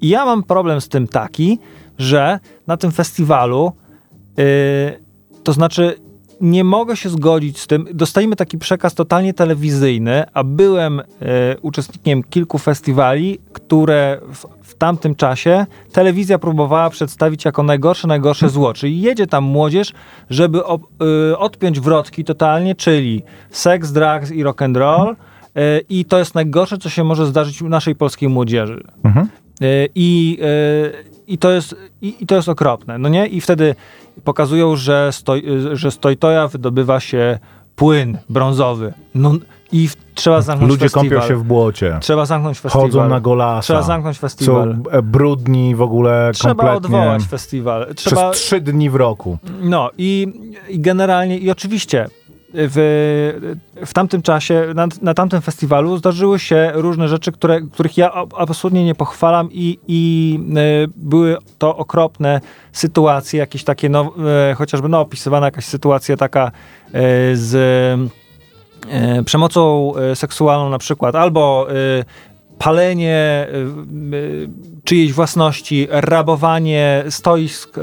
I ja mam problem z tym taki, że na tym festiwalu, yy, to znaczy nie mogę się zgodzić z tym. Dostajemy taki przekaz totalnie telewizyjny, a byłem e, uczestnikiem kilku festiwali, które w, w tamtym czasie telewizja próbowała przedstawić jako najgorsze, najgorsze zło. Czyli jedzie tam młodzież, żeby op, e, odpiąć wrotki totalnie, czyli seks, drugs i rock and roll. E, I to jest najgorsze, co się może zdarzyć naszej polskiej młodzieży. Mhm. E, I, e, i, to jest, i, I to jest okropne, no nie? I wtedy pokazują, że, stoj, że z wydobywa się płyn brązowy. No i w, trzeba zamknąć Ludzie festiwal. kąpią się w błocie. Trzeba zamknąć festiwal. Chodzą na golasa. Trzeba zamknąć Są festiwal. e, brudni w ogóle Trzeba kompletnie. odwołać festiwal. Trzeba, Przez trzy dni w roku. no i, i generalnie, i oczywiście w, w tamtym czasie, na, na tamtym festiwalu zdarzyły się różne rzeczy, które, których ja absolutnie nie pochwalam i, i y, były to okropne sytuacje, jakieś takie, no, y, chociażby no, opisywana jakaś sytuacja taka y, z przemocą seksualną na przykład, albo palenie y, y, czyjejś własności, rabowanie stoisk, y,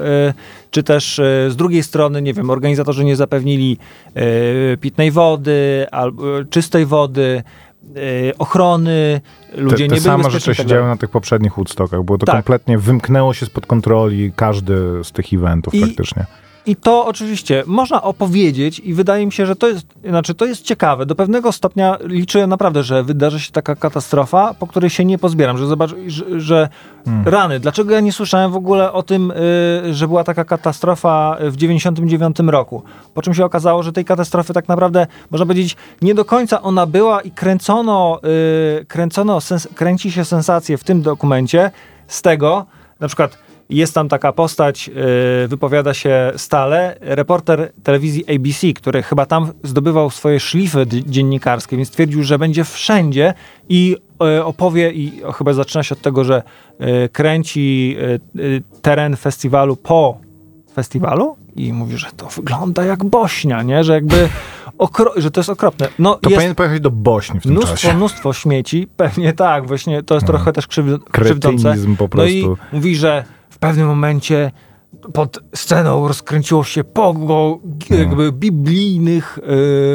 czy też z drugiej strony, nie wiem, organizatorzy nie zapewnili pitnej wody, albo czystej wody, ochrony, ludzie te, te nie byli same rzeczy się działy na tych poprzednich Woodstockach, bo to tak. kompletnie wymknęło się spod kontroli każdy z tych eventów I, praktycznie. I to oczywiście można opowiedzieć i wydaje mi się, że to jest, znaczy to jest ciekawe. Do pewnego stopnia liczę naprawdę, że wydarzy się taka katastrofa, po której się nie pozbieram, że zobacz, że, że hmm. rany, dlaczego ja nie słyszałem w ogóle o tym, y, że była taka katastrofa w 99 roku. Po czym się okazało, że tej katastrofy tak naprawdę, można powiedzieć, nie do końca ona była i kręcono, y, kręcono sens, kręci się sensacje w tym dokumencie z tego, na przykład jest tam taka postać, yy, wypowiada się stale, reporter telewizji ABC, który chyba tam zdobywał swoje szlify dziennikarskie, więc stwierdził, że będzie wszędzie i yy, opowie, i chyba zaczyna się od tego, że yy, kręci teren festiwalu po festiwalu i mówi, że to wygląda jak Bośnia, nie? Że jakby że to jest okropne. No, to jest powinien pojechać do Bośni w tym mnóstwo, czasie. Mnóstwo śmieci, pewnie tak, właśnie to jest no. trochę też krzyw- krzywdzące. po prostu. No i mówi, że pewnym momencie pod sceną rozkręciło się pogo no. jakby biblijnych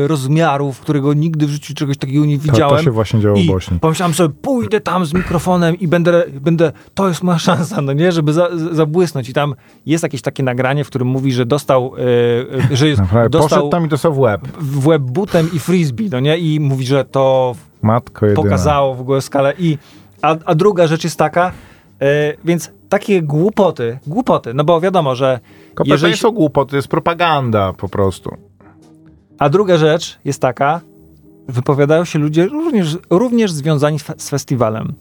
e, rozmiarów, którego nigdy w życiu czegoś takiego nie widziałem. To, to się właśnie działo w Bośni. pomyślałem sobie, pójdę tam z mikrofonem i będę, będę to jest moja szansa, no nie, żeby za, zabłysnąć. I tam jest jakieś takie nagranie, w którym mówi, że dostał, e że jest, dostał Poszedł tam i dostał w łeb. W łeb butem i frisbee, no nie, i mówi, że to Matko pokazało w ogóle skalę. I, a, a druga rzecz jest taka, więc takie głupoty, głupoty, no bo wiadomo, że Kopeta jeżeli... są głupoty, to jest propaganda po prostu. A druga rzecz jest taka, wypowiadają się ludzie również, również związani z festiwalem,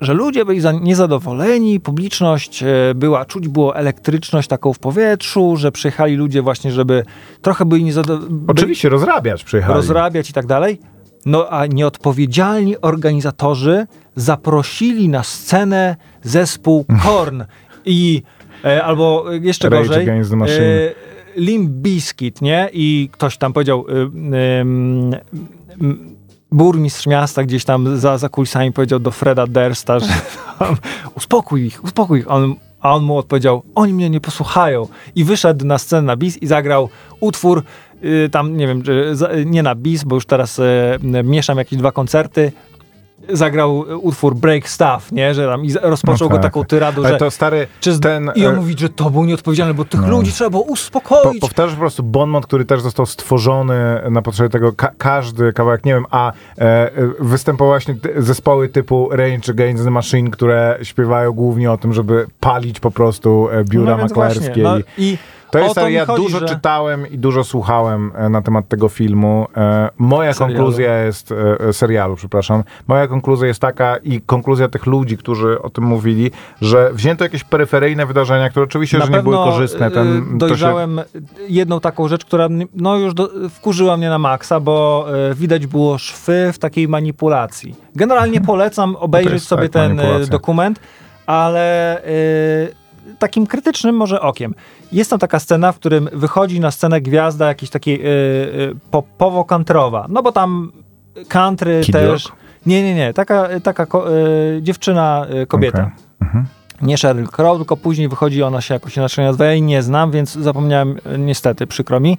że ludzie byli niezadowoleni, publiczność e, była, czuć było elektryczność taką w powietrzu, że przyjechali ludzie właśnie, żeby trochę byli niezadowoleni. Oczywiście, rozrabiać przyjechali. Rozrabiać i tak dalej. No a nieodpowiedzialni organizatorzy zaprosili na scenę zespół Korn i e, albo jeszcze Rage gorzej e, Limp Bizkit, nie? I ktoś tam powiedział e, e, burmistrz miasta gdzieś tam za, za kulisami powiedział do Freda Dersta, że tam, uspokój ich, uspokój ich. On, a on mu odpowiedział, oni mnie nie posłuchają. I wyszedł na scenę na bis i zagrał utwór, y, tam nie wiem, nie na bis, bo już teraz y, mieszam jakieś dwa koncerty, zagrał utwór Break Stuff, nie? Że tam i rozpoczął no tak. go taką tyradą, że... to stary, czy, ten... I on e, mówi, że to był nieodpowiedzialny, bo tych no. ludzi trzeba było uspokoić. Po, powtarzasz po prostu Bonmont, który też został stworzony na potrzeby tego, ka każdy kawałek, nie wiem, a e, występowały właśnie zespoły typu Range Against the Machine, które śpiewają głównie o tym, żeby palić po prostu e, biura no, maklerskie. No, i to jest, to ja chodzi, dużo że... czytałem i dużo słuchałem e, na temat tego filmu. E, moja serialu. konkluzja jest, e, serialu, przepraszam, moja konkluzja jest taka i konkluzja tych ludzi, którzy o tym mówili, że wzięto jakieś peryferyjne wydarzenia, które oczywiście, na że nie były korzystne. Ten, dojrzałem się... jedną taką rzecz, która no już do, wkurzyła mnie na maksa, bo widać było szwy w takiej manipulacji. Generalnie polecam obejrzeć sobie tak, ten dokument, ale takim krytycznym może okiem. Jest tam taka scena, w którym wychodzi na scenę gwiazda jakiejś takiej yy, yy, popowo-kantrowa. No bo tam country Kid też... Rock? Nie, nie, nie. Taka, taka yy, dziewczyna, y, kobieta. Okay. Mhm. Nie Sheryl Crow, tylko później wychodzi ona się jakoś inaczej nazywa. Ja jej nie znam, więc zapomniałem, niestety, przykro mi.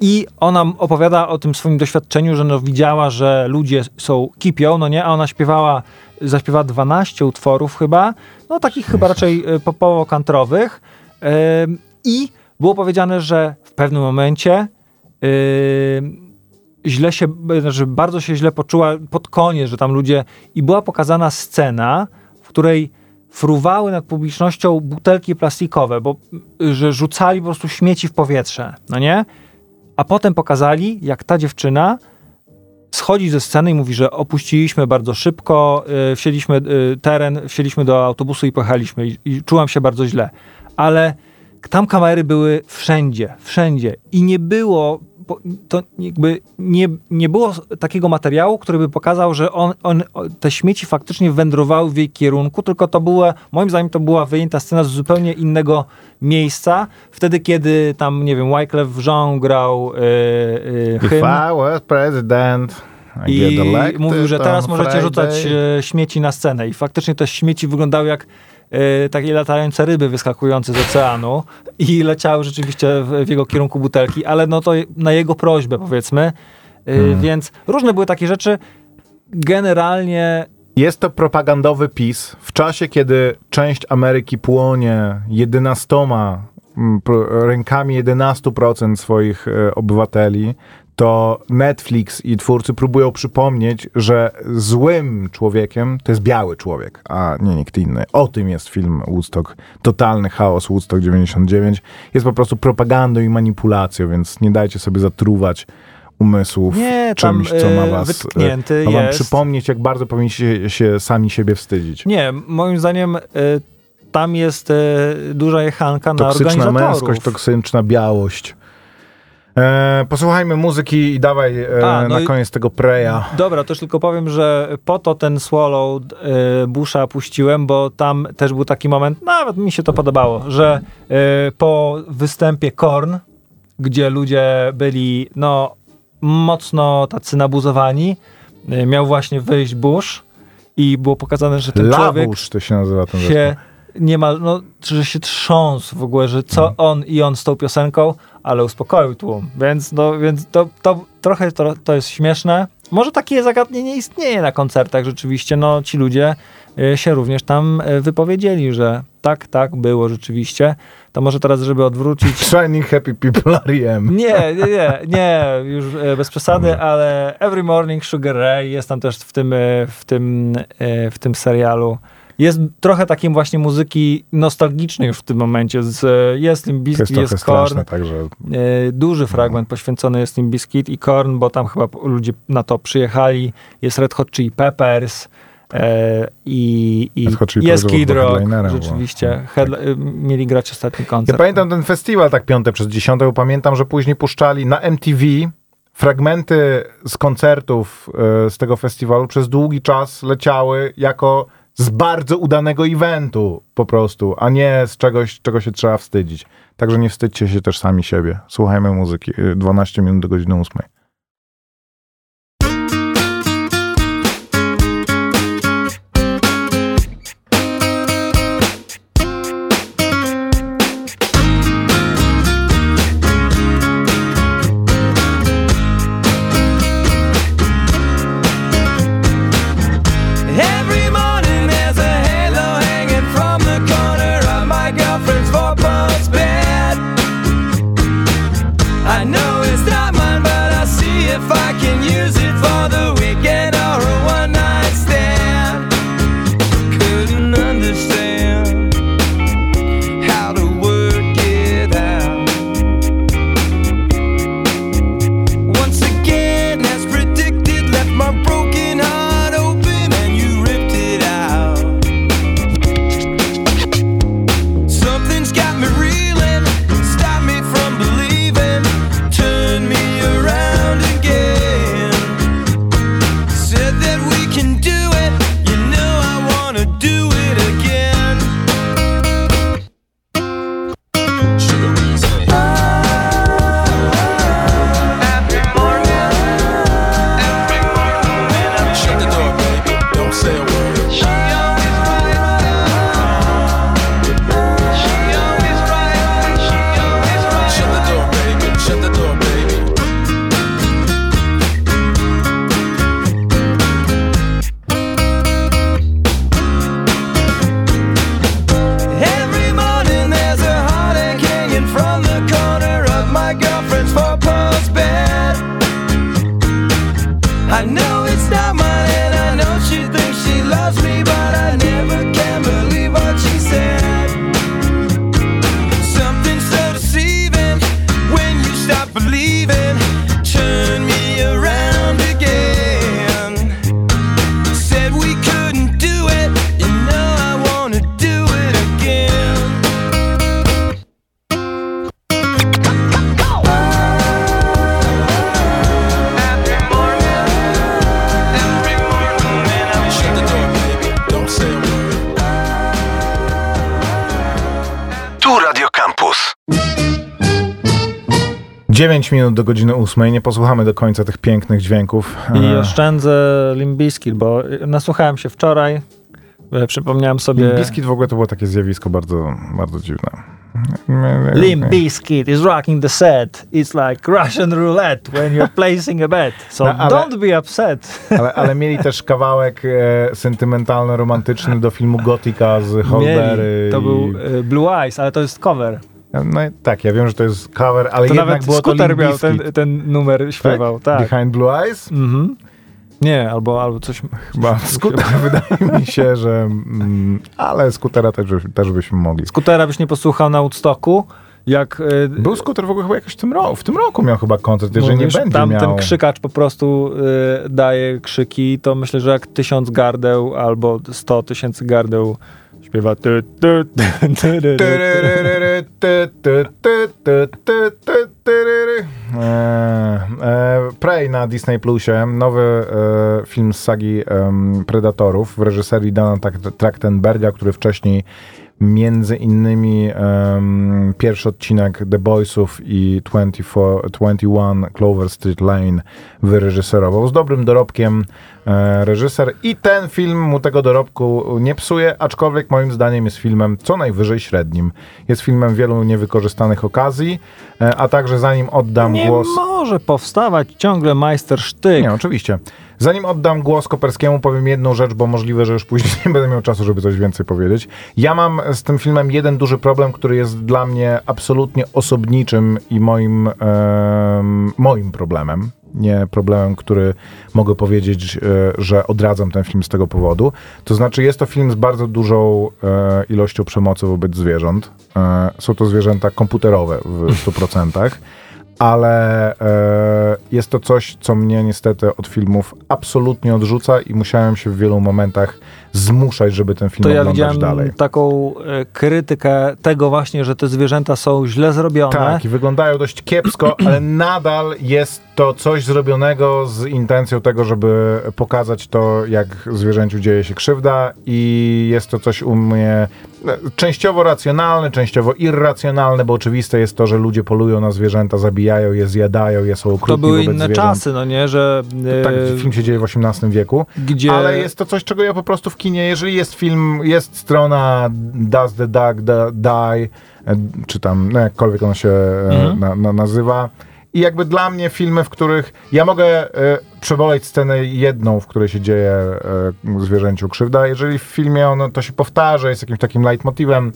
I ona opowiada o tym swoim doświadczeniu, że no widziała, że ludzie są kipią, no nie, a ona śpiewała, zaśpiewała 12 utworów chyba, no takich chyba raczej y, popowo-kantrowych. Yy, I było powiedziane, że w pewnym momencie yy, źle się, znaczy bardzo się źle poczuła pod koniec, że tam ludzie. I była pokazana scena, w której fruwały nad publicznością butelki plastikowe, bo że rzucali po prostu śmieci w powietrze, no nie? A potem pokazali, jak ta dziewczyna schodzi ze sceny i mówi, że opuściliśmy bardzo szybko, yy, wsiedliśmy yy, teren, wsiedliśmy do autobusu i pojechaliśmy i, i czułam się bardzo źle. Ale tam kamery były wszędzie, wszędzie i nie było to jakby nie, nie było takiego materiału, który by pokazał, że on, on, te śmieci faktycznie wędrowały w jej kierunku, tylko to była, moim zdaniem to była wyjęta scena z zupełnie innego miejsca. Wtedy, kiedy tam, nie wiem, Wyclef Jean grał yy, yy, hymn I was president, I i mówił, że teraz możecie rzucać e, śmieci na scenę. I faktycznie te śmieci wyglądały jak e, takie latające ryby wyskakujące z oceanu i leciały rzeczywiście w, w jego kierunku butelki, ale no to na jego prośbę powiedzmy. E, Hmm. Więc różne były takie rzeczy. Generalnie Jest to propagandowy PiS w czasie, kiedy część Ameryki płonie 11 pro- rękami 11% swoich e, obywateli, to Netflix i twórcy próbują przypomnieć, że złym człowiekiem to jest biały człowiek, a nie nikt inny. O tym jest film Woodstock. Totalny chaos Woodstock 99. Jest po prostu propagandą i manipulacją, więc nie dajcie sobie zatruwać umysłów Nie, tam, czymś, co ma e, was wytknięty ma wam przypomnieć, jak bardzo powinniście się sami siebie wstydzić. nie, moim zdaniem e, tam jest e, duża jechanka na Toksyczna organizatorów. męskość, toksyczna białość. E, posłuchajmy muzyki i dawaj e, A, no na i- koniec tego preja. Dobra, też tylko powiem, że po to ten Swallow y, Busha puściłem, bo tam też był taki moment, nawet mi się to podobało, że y, po występie Korn, gdzie ludzie byli no mocno tacy nabuzowani, y, miał właśnie wyjść Bush i było pokazane, że ten człowiek Labusz to się nazywa ten zespół. się niemal, no, że się trząsł w ogóle, że co on i on z tą piosenką, ale uspokoił tłum. Więc, no, więc to, to trochę to, to jest śmieszne. Może takie zagadnienie istnieje na koncertach rzeczywiście. No, ci ludzie y, się również tam y, wypowiedzieli, że tak, tak było rzeczywiście. To może teraz, żeby odwrócić Shining Happy People R.E.M. nie, nie, nie, nie, już e, bez przesady, ale Every Morning Sugar Ray jest tam też w tym, w tym, w tym serialu. Jest trochę takiej właśnie muzyki nostalgicznej już w tym momencie. Z, e, jest To jest jest Korn. także E, Duży fragment poświęcony jest Limp Bizkit i Korn, bo tam chyba ludzie na to przyjechali. Jest Red Hot Chili Peppers e, i, i jest Kid Rock. headlinerem, bo- Rzeczywiście. Headli- e, mieli grać ostatni koncert. Ja pamiętam ten festiwal tak piąte przez dziesiąte, bo pamiętam, że później puszczali na MTV fragmenty z koncertów e, z tego festiwalu przez długi czas leciały jako z bardzo udanego eventu po prostu, a nie z czegoś, czego się trzeba wstydzić. Także nie wstydźcie się też sami siebie. Słuchajmy muzyki. e, 12 minut do godziny 8. 9 minut do godziny 8. Nie posłuchamy do końca tych pięknych dźwięków. I E, oszczędzę Limbiskit, bo nasłuchałem się wczoraj, y, przypomniałem sobie... Biskit w ogóle to było takie zjawisko bardzo, bardzo dziwne. Limp Bizkit is rocking the set. It's like Russian roulette when you're placing a bet. So No, ale- don't be upset. Ale, ale mieli też kawałek e, sentymentalno-romantyczny do filmu Gotika z Holdery. Mieli. To i- był y, Blue Eyes, ale to jest cover. No tak, ja wiem, że to jest cover, ale To jednak nawet było to Scooter Limp miał ten, ten numer, śpiewał. Tak. Behind Blue Eyes? Mhm. Nie, albo, albo coś... Chyba skuter wydaje mi się, że... Mm, ale skutera też, też byśmy mogli. Skutera byś nie posłuchał na Woodstocku, jak... y, Był skuter w ogóle chyba jakoś w tym roku. W tym roku miał chyba koncert, jeżeli mówisz, nie będzie tam miał... ten krzykacz po prostu y, daje krzyki, to myślę, że jak tysiąc gardeł albo sto tysięcy gardeł śpiewa Prey na Disney Plusie, nowy e, film z sagi Predatorów w reżyserii Dana Trak- Trachtenberga, który wcześniej między innymi em, pierwszy odcinek The Boysów i 24, 21 Clover Street Lane wyreżyserował z dobrym dorobkiem e, reżyser i ten film mu tego dorobku nie psuje, aczkolwiek moim zdaniem jest filmem co najwyżej średnim. Jest filmem wielu niewykorzystanych okazji, e, a także zanim oddam Nie głos... może powstawać ciągle majstersztyk. Nie, oczywiście. Zanim oddam głos Koperskiemu, powiem jedną rzecz, bo możliwe, że już później nie będę miał czasu, żeby coś więcej powiedzieć. Ja mam z tym filmem jeden duży problem, który jest dla mnie absolutnie osobniczym i moim, em, moim problemem. Nie problemem, który mogę powiedzieć, e, że odradzam ten film z tego powodu. To znaczy, jest to film z bardzo dużą e, ilością przemocy wobec zwierząt. E, są to zwierzęta komputerowe w 100% ale e, jest to coś, co mnie niestety od filmów absolutnie odrzuca i musiałem się w wielu momentach zmuszać, żeby ten film To ja oglądać widziałem dalej. taką e, krytykę tego właśnie, że te zwierzęta są źle zrobione. Tak, i wyglądają dość kiepsko, ale nadal jest to coś zrobionego z intencją tego, żeby pokazać to, jak zwierzęciu dzieje się krzywda i jest to coś u mnie częściowo racjonalne, częściowo irracjonalne, bo oczywiste jest to, że ludzie polują na zwierzęta, zabijają je, zjadają je, są okrutni To były inne zwierząt. czasy, no nie, że e, Tak, film się dzieje w XVIII wieku, gdzie ale jest to coś, czego ja po prostu w kinie, jeżeli jest film, jest strona Does the Dog da- Die, e, czy tam, no jakkolwiek ona się e, Mhm. na, na, nazywa. I jakby dla mnie filmy, w których ja mogę e, przeboleć scenę jedną, w której się dzieje e, zwierzęciu krzywda. Jeżeli w filmie ono to się powtarza, jest jakimś takim leitmotivem,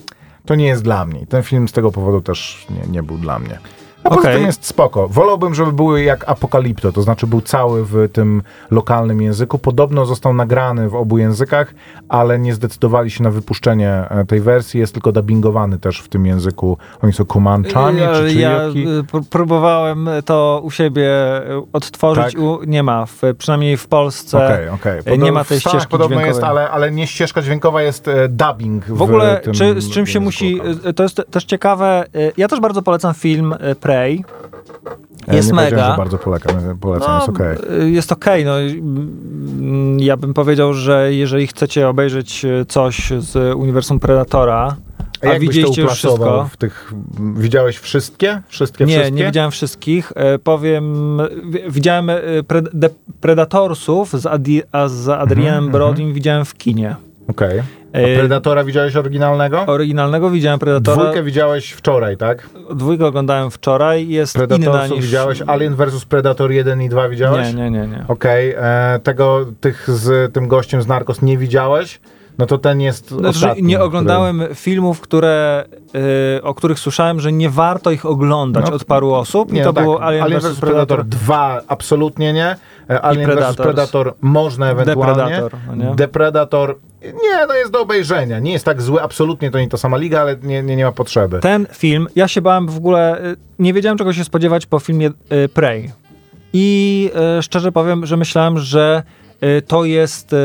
to nie jest dla mnie. Ten film z tego powodu też nie, nie był dla mnie. A poza Okej. tym jest spoko. Wolałbym, żeby były jak Apokalipto, to znaczy był cały w tym lokalnym języku. Podobno został nagrany w obu językach, ale nie zdecydowali się na wypuszczenie e, tej wersji. Jest tylko dubbingowany też w tym języku. Oni są Comanchami, ja, czy, ja jaki? y, pr- próbowałem to u siebie y, odtworzyć, Tak? u, nie ma, w, przynajmniej w Polsce. Okej. e, nie ma tej ścieżki podobno dźwiękowej. jest, ale, ale nie ścieżka dźwiękowa, jest e, dubbing w, W ogóle, czy, z czym się musi. lokalnym. y, To jest też ciekawe. Ja też bardzo polecam film y, Prey. E, Jest powiedziałem, mega. że bardzo polecam, polecam jest okej. y, Jest okej. no, y, mm, ja bym powiedział, że jeżeli chcecie obejrzeć y, coś z uniwersum Predatora, A a, widzieliście już wszystko. w tych... Widziałeś wszystkie? Wszystkie, Nie, wszystkie? nie widziałem wszystkich. E, powiem, wi- widziałem e, pred, de, Predatorsów z, Adi, a z Adrianem Mhm, Brodim widziałem w kinie. Okej. A E, Predatora widziałeś oryginalnego? Oryginalnego widziałem Predatora. Dwójkę widziałeś wczoraj, tak? Dwójkę oglądałem wczoraj. Jest inna niż... widziałeś? Alien vs Predator 1 i 2 widziałeś? Nie, nie, nie. nie. Okej, e, tego, tych z tym gościem z Narcos nie widziałeś? No to ten jest Znaczy, ostatni. nie który- oglądałem filmów, które, e, o których słyszałem, że nie warto ich oglądać No, od paru osób. I Nie, to no tak. było Alien, vs Predator. 2 absolutnie nie. E, Alien vs Predators. Predator można ewentualnie. Depredator, no nie? Depredator nie, no jest do obejrzenia. Nie jest tak zły, absolutnie to nie ta sama liga, ale nie, nie, nie ma potrzeby. Ten film, ja się bałem w ogóle, y, nie wiedziałem czego się spodziewać po filmie y, Prey. I y, szczerze powiem, że myślałem, że to jest y,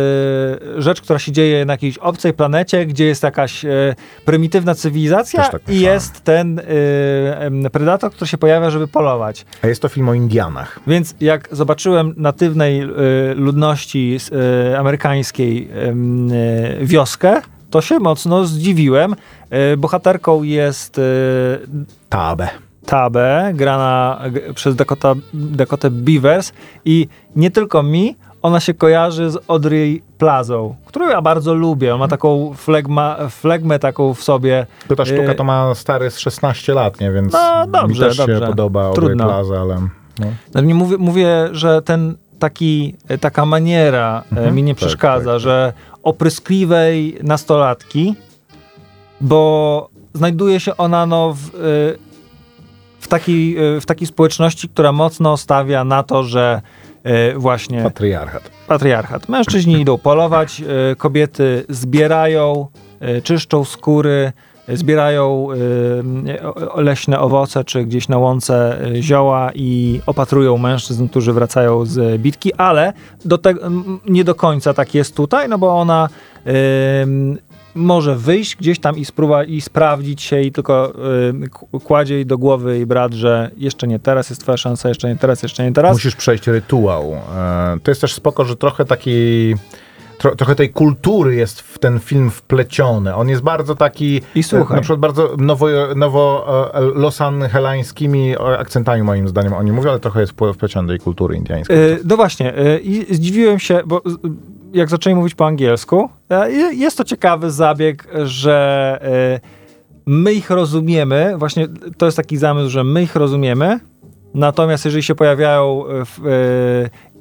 rzecz, która się dzieje na jakiejś obcej planecie, gdzie jest jakaś y, prymitywna cywilizacja tak i jest ten predator, który się pojawia, żeby polować. A jest to film o Indianach. Więc jak zobaczyłem natywnej ludności amerykańskiej wioskę, to się mocno zdziwiłem. Bohaterką jest Tabe. Tabe, grana przez Dakota, Dakotę Beavers i nie tylko mi, ona się kojarzy z Audrey Plazą, którą ja bardzo lubię. On ma taką flegma, flegmę taką w sobie. To ta sztuka Y, to ma stary z 16 lat, nie? Więc No, dobrze, mi też dobrze. się podoba Audrey Trudno. Plaza, ale... No. No, nie mówię, mówię, że ten taki, e, taka maniera e, Mhm. mi nie Tak, przeszkadza, tak. że opryskliwej nastolatki, bo znajduje się ona no, w, e, w, takiej, w takiej społeczności, która mocno stawia na to, że właśnie Patriarchat. patriarchat. Mężczyźni idą polować, e, kobiety zbierają, e, czyszczą skóry, e, zbierają e, leśne owoce, czy gdzieś na łące e, zioła i opatrują mężczyzn, którzy wracają z bitki, ale do te, nie do końca tak jest tutaj, no bo ona może wyjść gdzieś tam i, spróba, i sprawdzić się i tylko k- kładzie jej do głowy jej brat, że jeszcze nie teraz jest twoja szansa, jeszcze nie teraz, jeszcze nie teraz. Musisz przejść rytuał. E, To jest też spoko, że trochę takiej... Tro, trochę tej kultury jest w ten film wpleciony. On jest bardzo taki, I słuchaj. na przykład bardzo nowo, nowo e, losanhelańskimi akcentami moim zdaniem oni mówią, ale trochę jest wpleciony tej kultury indiańskiej. Y, No właśnie, y, i zdziwiłem się, bo y, jak zaczęli mówić po angielsku, y, jest to ciekawy zabieg, że y, my ich rozumiemy, właśnie to jest taki zamysł, że my ich rozumiemy, natomiast jeżeli się pojawiają y, w,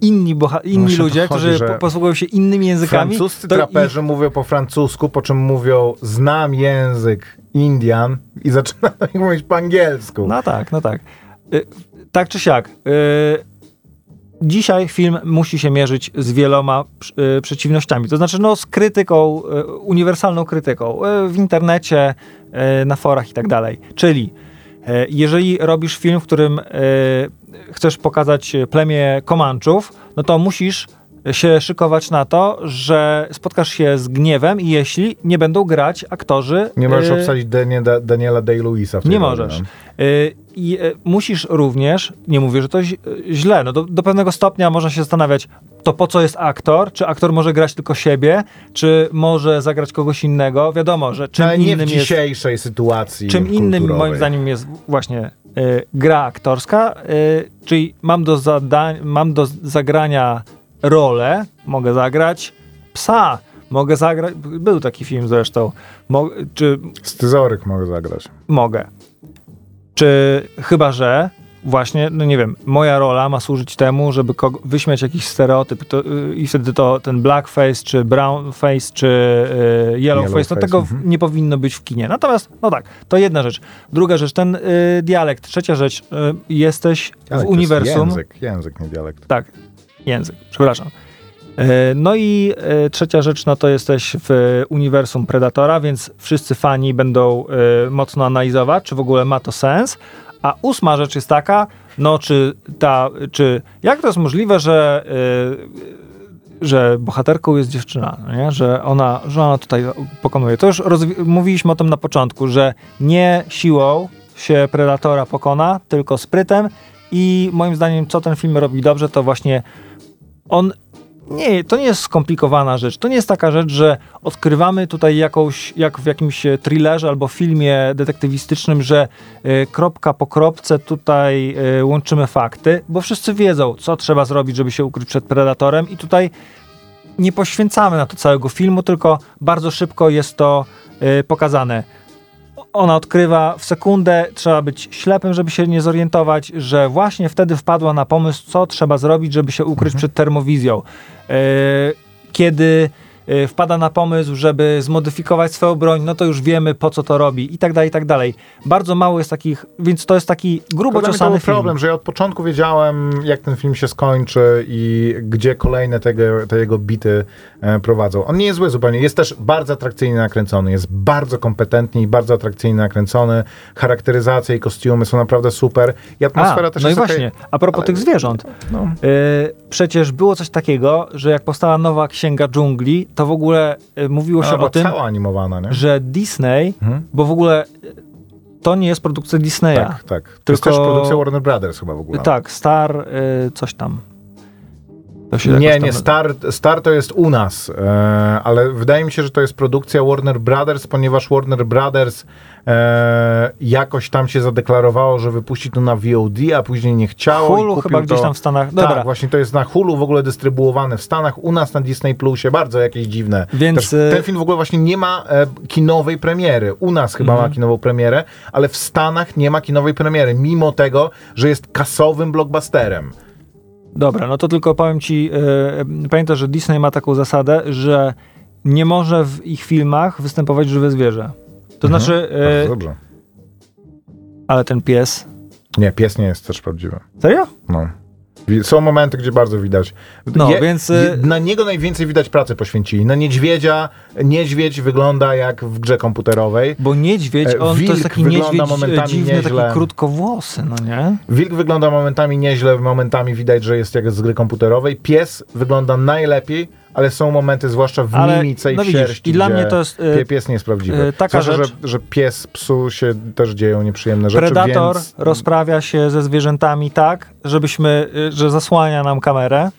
inni, boha- inni Właśnie o to ludzie, chodzi, którzy posługują się innymi językami, Francuscy traperzy mówią po francusku, po czym mówią znam język Indian i zaczynają mówić po angielsku. No tak, no tak. Tak czy siak. Dzisiaj film musi się mierzyć z wieloma y, przeciwnościami. To znaczy, no, z krytyką, y, uniwersalną krytyką y, w internecie, na forach i tak dalej. Czyli jeżeli robisz film, w którym chcesz pokazać plemię Komanczów, no to musisz się szykować na to, że spotkasz się z gniewem, jeśli nie będą grać aktorzy. Nie możesz y, obsadzić Daniela, Daniela Day-Lewisa w nie możesz. no. Y, I y, musisz również, nie mówię, że to źle, no do, do pewnego stopnia można się zastanawiać, to po co jest aktor? Czy aktor może grać tylko siebie? Czy może zagrać kogoś innego? Wiadomo, że czym No, Ale nie w innym jest... dzisiejszej sytuacji Czym innym kulturowej. moim zdaniem jest właśnie y, gra aktorska, y, czyli mam do, zadań, mam do zagrania rolę, mogę zagrać psa, mogę zagrać, był taki film zresztą, Mo, czy Scyzoryk mogę zagrać. mogę. Czy chyba, że właśnie, no nie wiem, moja rola ma służyć temu, żeby kogo, wyśmiać jakiś stereotyp to, y, i wtedy to ten blackface, czy brownface, czy y, yellowface, Yellowface, no tego w- mhm. nie powinno być w kinie. Natomiast, no tak, to jedna rzecz. Druga rzecz, ten y, dialekt. Trzecia rzecz, y, jesteś Ale w jest uniwersum. Język, język, nie dialekt. Tak, język, przepraszam. E, No i e, trzecia rzecz, no to jesteś w uniwersum Predatora, więc wszyscy fani będą e, mocno analizować, czy w ogóle ma to sens. A ósma rzecz jest taka, no czy ta, czy jak to jest możliwe, że, że bohaterką jest dziewczyna, no nie? Że, ona, że ona tutaj pokonuje. To już mówiliśmy o tym na początku, że nie siłą się Predatora pokona, tylko sprytem i moim zdaniem, co ten film robi dobrze, to właśnie on nie, to nie jest skomplikowana rzecz. To nie jest taka rzecz, że odkrywamy tutaj jakąś, jak w jakimś e, thrillerze albo filmie detektywistycznym, że e, kropka po kropce tutaj e, łączymy fakty, bo wszyscy wiedzą, co trzeba zrobić, żeby się ukryć przed predatorem i tutaj nie poświęcamy na to całego filmu, tylko bardzo szybko jest to e, pokazane. Ona odkrywa w sekundę, trzeba być ślepym, żeby się nie zorientować, że właśnie wtedy wpadła na pomysł, co trzeba zrobić, żeby się ukryć przed termowizją. E, Kiedy wpada na pomysł, żeby zmodyfikować swoją broń, no to już wiemy, po co to robi i tak dalej, i tak dalej. Bardzo mało jest takich, więc to jest taki grubo ciosany był film. problem, że ja od początku wiedziałem, jak ten film się skończy i gdzie kolejne tego, te jego bity e, prowadzą. On nie jest zły zupełnie, jest też bardzo atrakcyjnie nakręcony, jest bardzo kompetentny i bardzo atrakcyjnie nakręcony. Charakteryzacja i kostiumy są naprawdę super. I atmosfera A, też no i jest okej. właśnie, a propos ale- tych zwierząt. No. Y, przecież było coś takiego, że jak powstała nowa Księga Dżungli, to w ogóle y, mówiło się o tym, cała animowana, nie? że Disney, Mhm. bo w ogóle y, to nie jest produkcja Disneya. Tak, tak. To jest Tylko- też produkcja Warner Brothers chyba w ogóle. Tak, Star, y, coś tam. To się jakoś Nie, nie, Star, Star to jest u nas, e, ale wydaje mi się, że to jest produkcja Warner Brothers, ponieważ Warner Brothers e, jakoś tam się zadeklarowało, że wypuści to na VOD, a później nie chciało. i Hulu chyba gdzieś to, tam w Stanach. Dobra. Tak, właśnie to jest na Hulu w ogóle dystrybuowane w Stanach, u nas na Disney Plusie, bardzo jakieś dziwne. Więc, Też e, ten film w ogóle właśnie nie ma e, kinowej premiery. U nas chyba Mhm. ma kinową premierę, ale w Stanach nie ma kinowej premiery, mimo tego, że jest kasowym blockbusterem. Dobra, no to tylko powiem ci, yy, pamiętaj, że Disney ma taką zasadę, że nie może w ich filmach występować żywe zwierzę. To znaczy, Mhm. Bardzo yy, dobrze. ale ten pies. Nie, pies nie jest też prawdziwy. Serio? No. Są momenty, gdzie bardzo widać. No, więc, y- Na niego najwięcej widać pracy poświęcili. Na niedźwiedzia, niedźwiedź wygląda jak w grze komputerowej. Bo niedźwiedź, E, on to wilk jest taki niedźwiedź momentami dziwny, nieźle. taki krótkowłosy, no nie? Wilk wygląda momentami nieźle, momentami widać, że jest jak z gry komputerowej. Pies wygląda najlepiej, ale są momenty, zwłaszcza w Ale, mimice i no w widzisz, sierści, i dla mnie to jest, y, pie- pies nie jest prawdziwy. y, taka rzecz- że, że pies, psu się też dzieją nieprzyjemne rzeczy, Predator więc... rozprawia się ze zwierzętami tak, żebyśmy, y, że zasłania nam kamerę,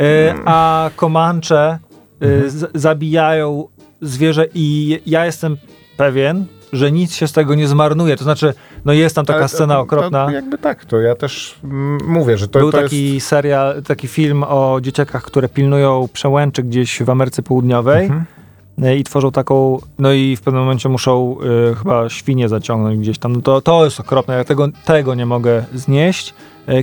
y, Mm. a Comanche y, Mhm. zabijają zwierzę i ja jestem pewien, że nic się z tego nie zmarnuje. To znaczy, no jest tam taka Ale scena okropna. To, jakby tak, to ja też mówię, że to, Był to taki jest... serial, taki film o dzieciakach, które pilnują przełęczy gdzieś w Ameryce Południowej Mhm. y, i tworzą taką, no i w pewnym momencie muszą y, chyba świnie zaciągnąć gdzieś tam. No to, to jest okropne, ja tego, tego nie mogę znieść,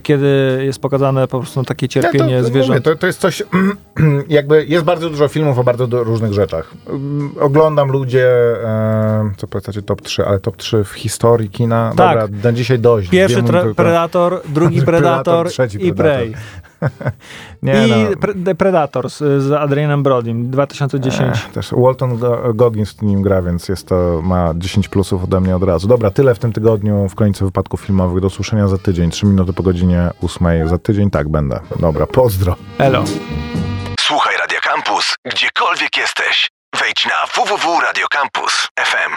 kiedy jest pokazane po prostu takie cierpienie Ja to, zwierząt. Mówię, to, to jest coś, jakby jest bardzo dużo filmów o bardzo różnych rzeczach. Mm, Oglądam ludzie, e, co powiecie top 3, ale top 3 w historii kina. Tak. Dobra, na dzisiaj dość. Pierwszy Predator, drugi Predator, i. Prey. Nie, I no. pre- The Predator z, z Adrianem Brodym 2010. E, też Walton Go- Goggins w nim gra, więc jest to, ma 10 plusów ode mnie od razu. Dobra, tyle w tym tygodniu w końcu wypadków filmowych. Do usłyszenia za tydzień. 3 minuty po godzinie 8. Za tydzień tak będę. Dobra, pozdro. Elo. Słuchaj Radio Campus, gdziekolwiek jesteś. Wejdź na www.radiocampus.fm.